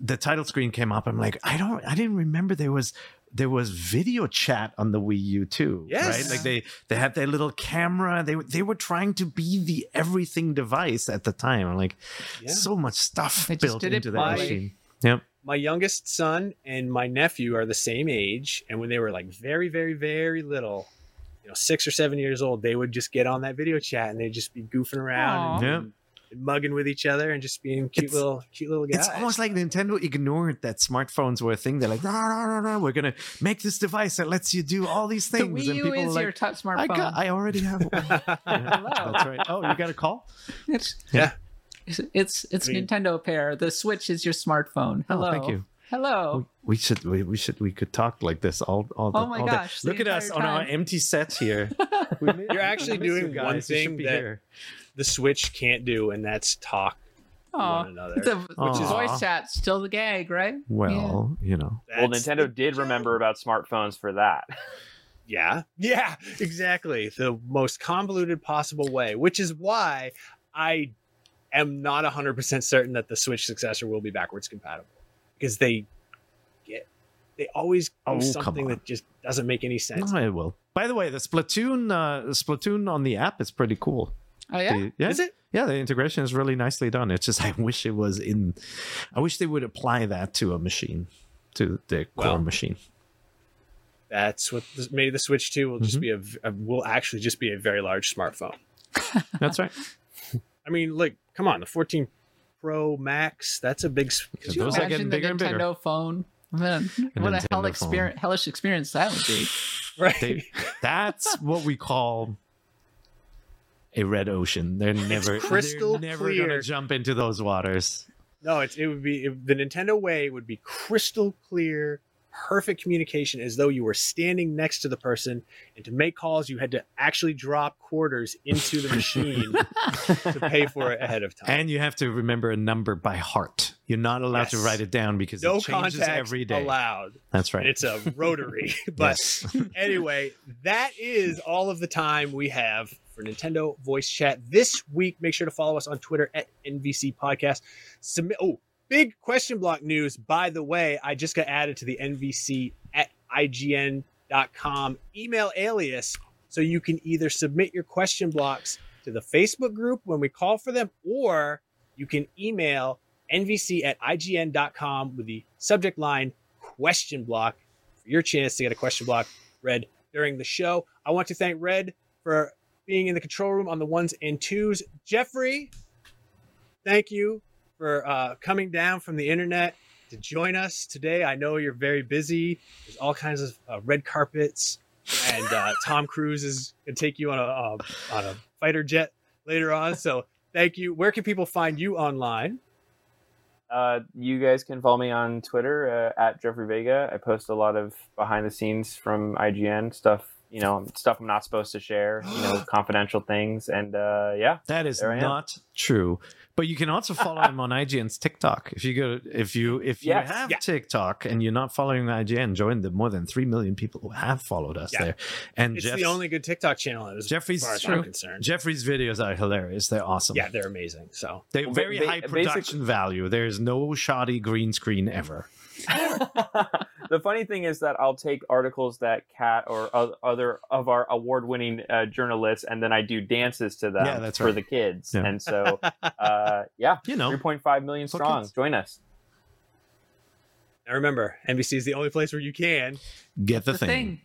the title screen came up. I'm like, I don't, I didn't remember there was there was video chat on the Wii U too. Yes. right. Like they they had their little camera. They were- they were trying to be the everything device at the time. I'm like, Yeah. so much stuff They built into that by- machine. Yep. my youngest son and my nephew are the same age and when they were like very very very little you know six or seven years old they would just get on that video chat and they'd just be goofing around and, and mugging with each other and just being cute It's- little cute little guys It's almost like Nintendo ignored that smartphones were a thing. They're like, no, no, no, no, we're gonna make this device that lets you do all these The things. Wii and U people is are your like, touch I got, I already have one. [laughs] Yeah, that's right. Oh, you got a call? [laughs] It's yeah it's it's, it's I mean- Nintendo pair. The Switch is your smartphone. Hello. Oh, thank you. Hello. We should we, we should we could talk like this all all the, Oh my all gosh, the Look at us entire on our empty set here. [laughs] You're actually We you doing one guys. You thing that- here. The switch can't do and that's talk to Aw. one another The, Which the is- voice chat still the gag, right? Well, you know. well, That's Nintendo did remember about smartphones for that. [laughs] Yeah. Yeah, exactly. The most convoluted possible way, which is why I am not 100% certain that the Switch successor will be backwards compatible because they get they always do Oh, come something on. that just doesn't make any sense. No, it will. By the way, the Splatoon uh Splatoon on the app is pretty cool. Oh yeah. The- yeah. Is it? Yeah, the integration is really nicely done. It's just [laughs] I wish it was in I wish they would apply that to a machine, to the core Well, machine. That's what this, maybe the Switch 2 will just Mhm. be a will actually just be a very large smartphone. [laughs] [laughs] That's right. I mean, like, come on, the 14 Pro Max, that's a big. s- Could you Those are imagine getting the bigger and bigger. Nintendo phone? Man, what a hell experience, hellish experience that would be. right? They, that's what we call a red ocean. They're never crystal they're never clear. gonna jump into those waters. No, it's it would be it, the Nintendo way would be crystal clear, perfect communication, as though you were standing next to the person, and to make calls you had to actually drop quarters into the machine to [laughs] pay for it ahead of time. And you have to remember a number by heart. You're not allowed to write it down because no it changes every day. allowed. That's right. And it's a rotary. [laughs] but Yes. anyway, that is all of the time we have for Nintendo Voice Chat this week. Make sure to follow us on Twitter at NVC Podcast. Submit. Oh, big question block news. By the way, I just got added to the NVC at IGN.com email alias, so you can either submit your question blocks to the Facebook group when we call for them, or you can email NVC at IGN.com with the subject line question block for your chance to get a question block read during the show. I want to thank Red for being in the control room on the ones and twos. Jeffrey, thank you for uh, coming down from the internet to join us today. I know you're very busy. There's all kinds of uh, red carpets, and uh, [laughs] Tom Cruise is going to take you on a uh, on a fighter jet later on. So thank you. Where can people find you online? Uh, you guys can follow me on Twitter uh, at Jeffrey Vega. I post a lot of behind the scenes from IGN stuff you know stuff I'm not supposed to share, you know, [gasps] confidential things, and uh, yeah, That is There I am. not true. But you can also follow him on IGN's TikTok. If you go, if you if you Yes. have Yeah. TikTok and you're not following IGN, join the more than three million people who have followed us Yeah. there. And It's Jeff's- the only good TikTok channel as Jeffrey's far as true. I'm concerned. Jeffrey's videos are hilarious. They're awesome. Yeah, they're amazing. So They're Well, very ba- high production value. There's no shoddy green screen ever. [laughs] the funny thing is that I'll take articles that Kat or other of our award-winning uh, journalists, and then I do dances to them Yeah, that's for right. the kids. Yeah. And so, [laughs] uh, yeah, You know, 3.5 million For strong. kids. Join us. Now remember, NVC is the only place where you can. get the, the thing. thing.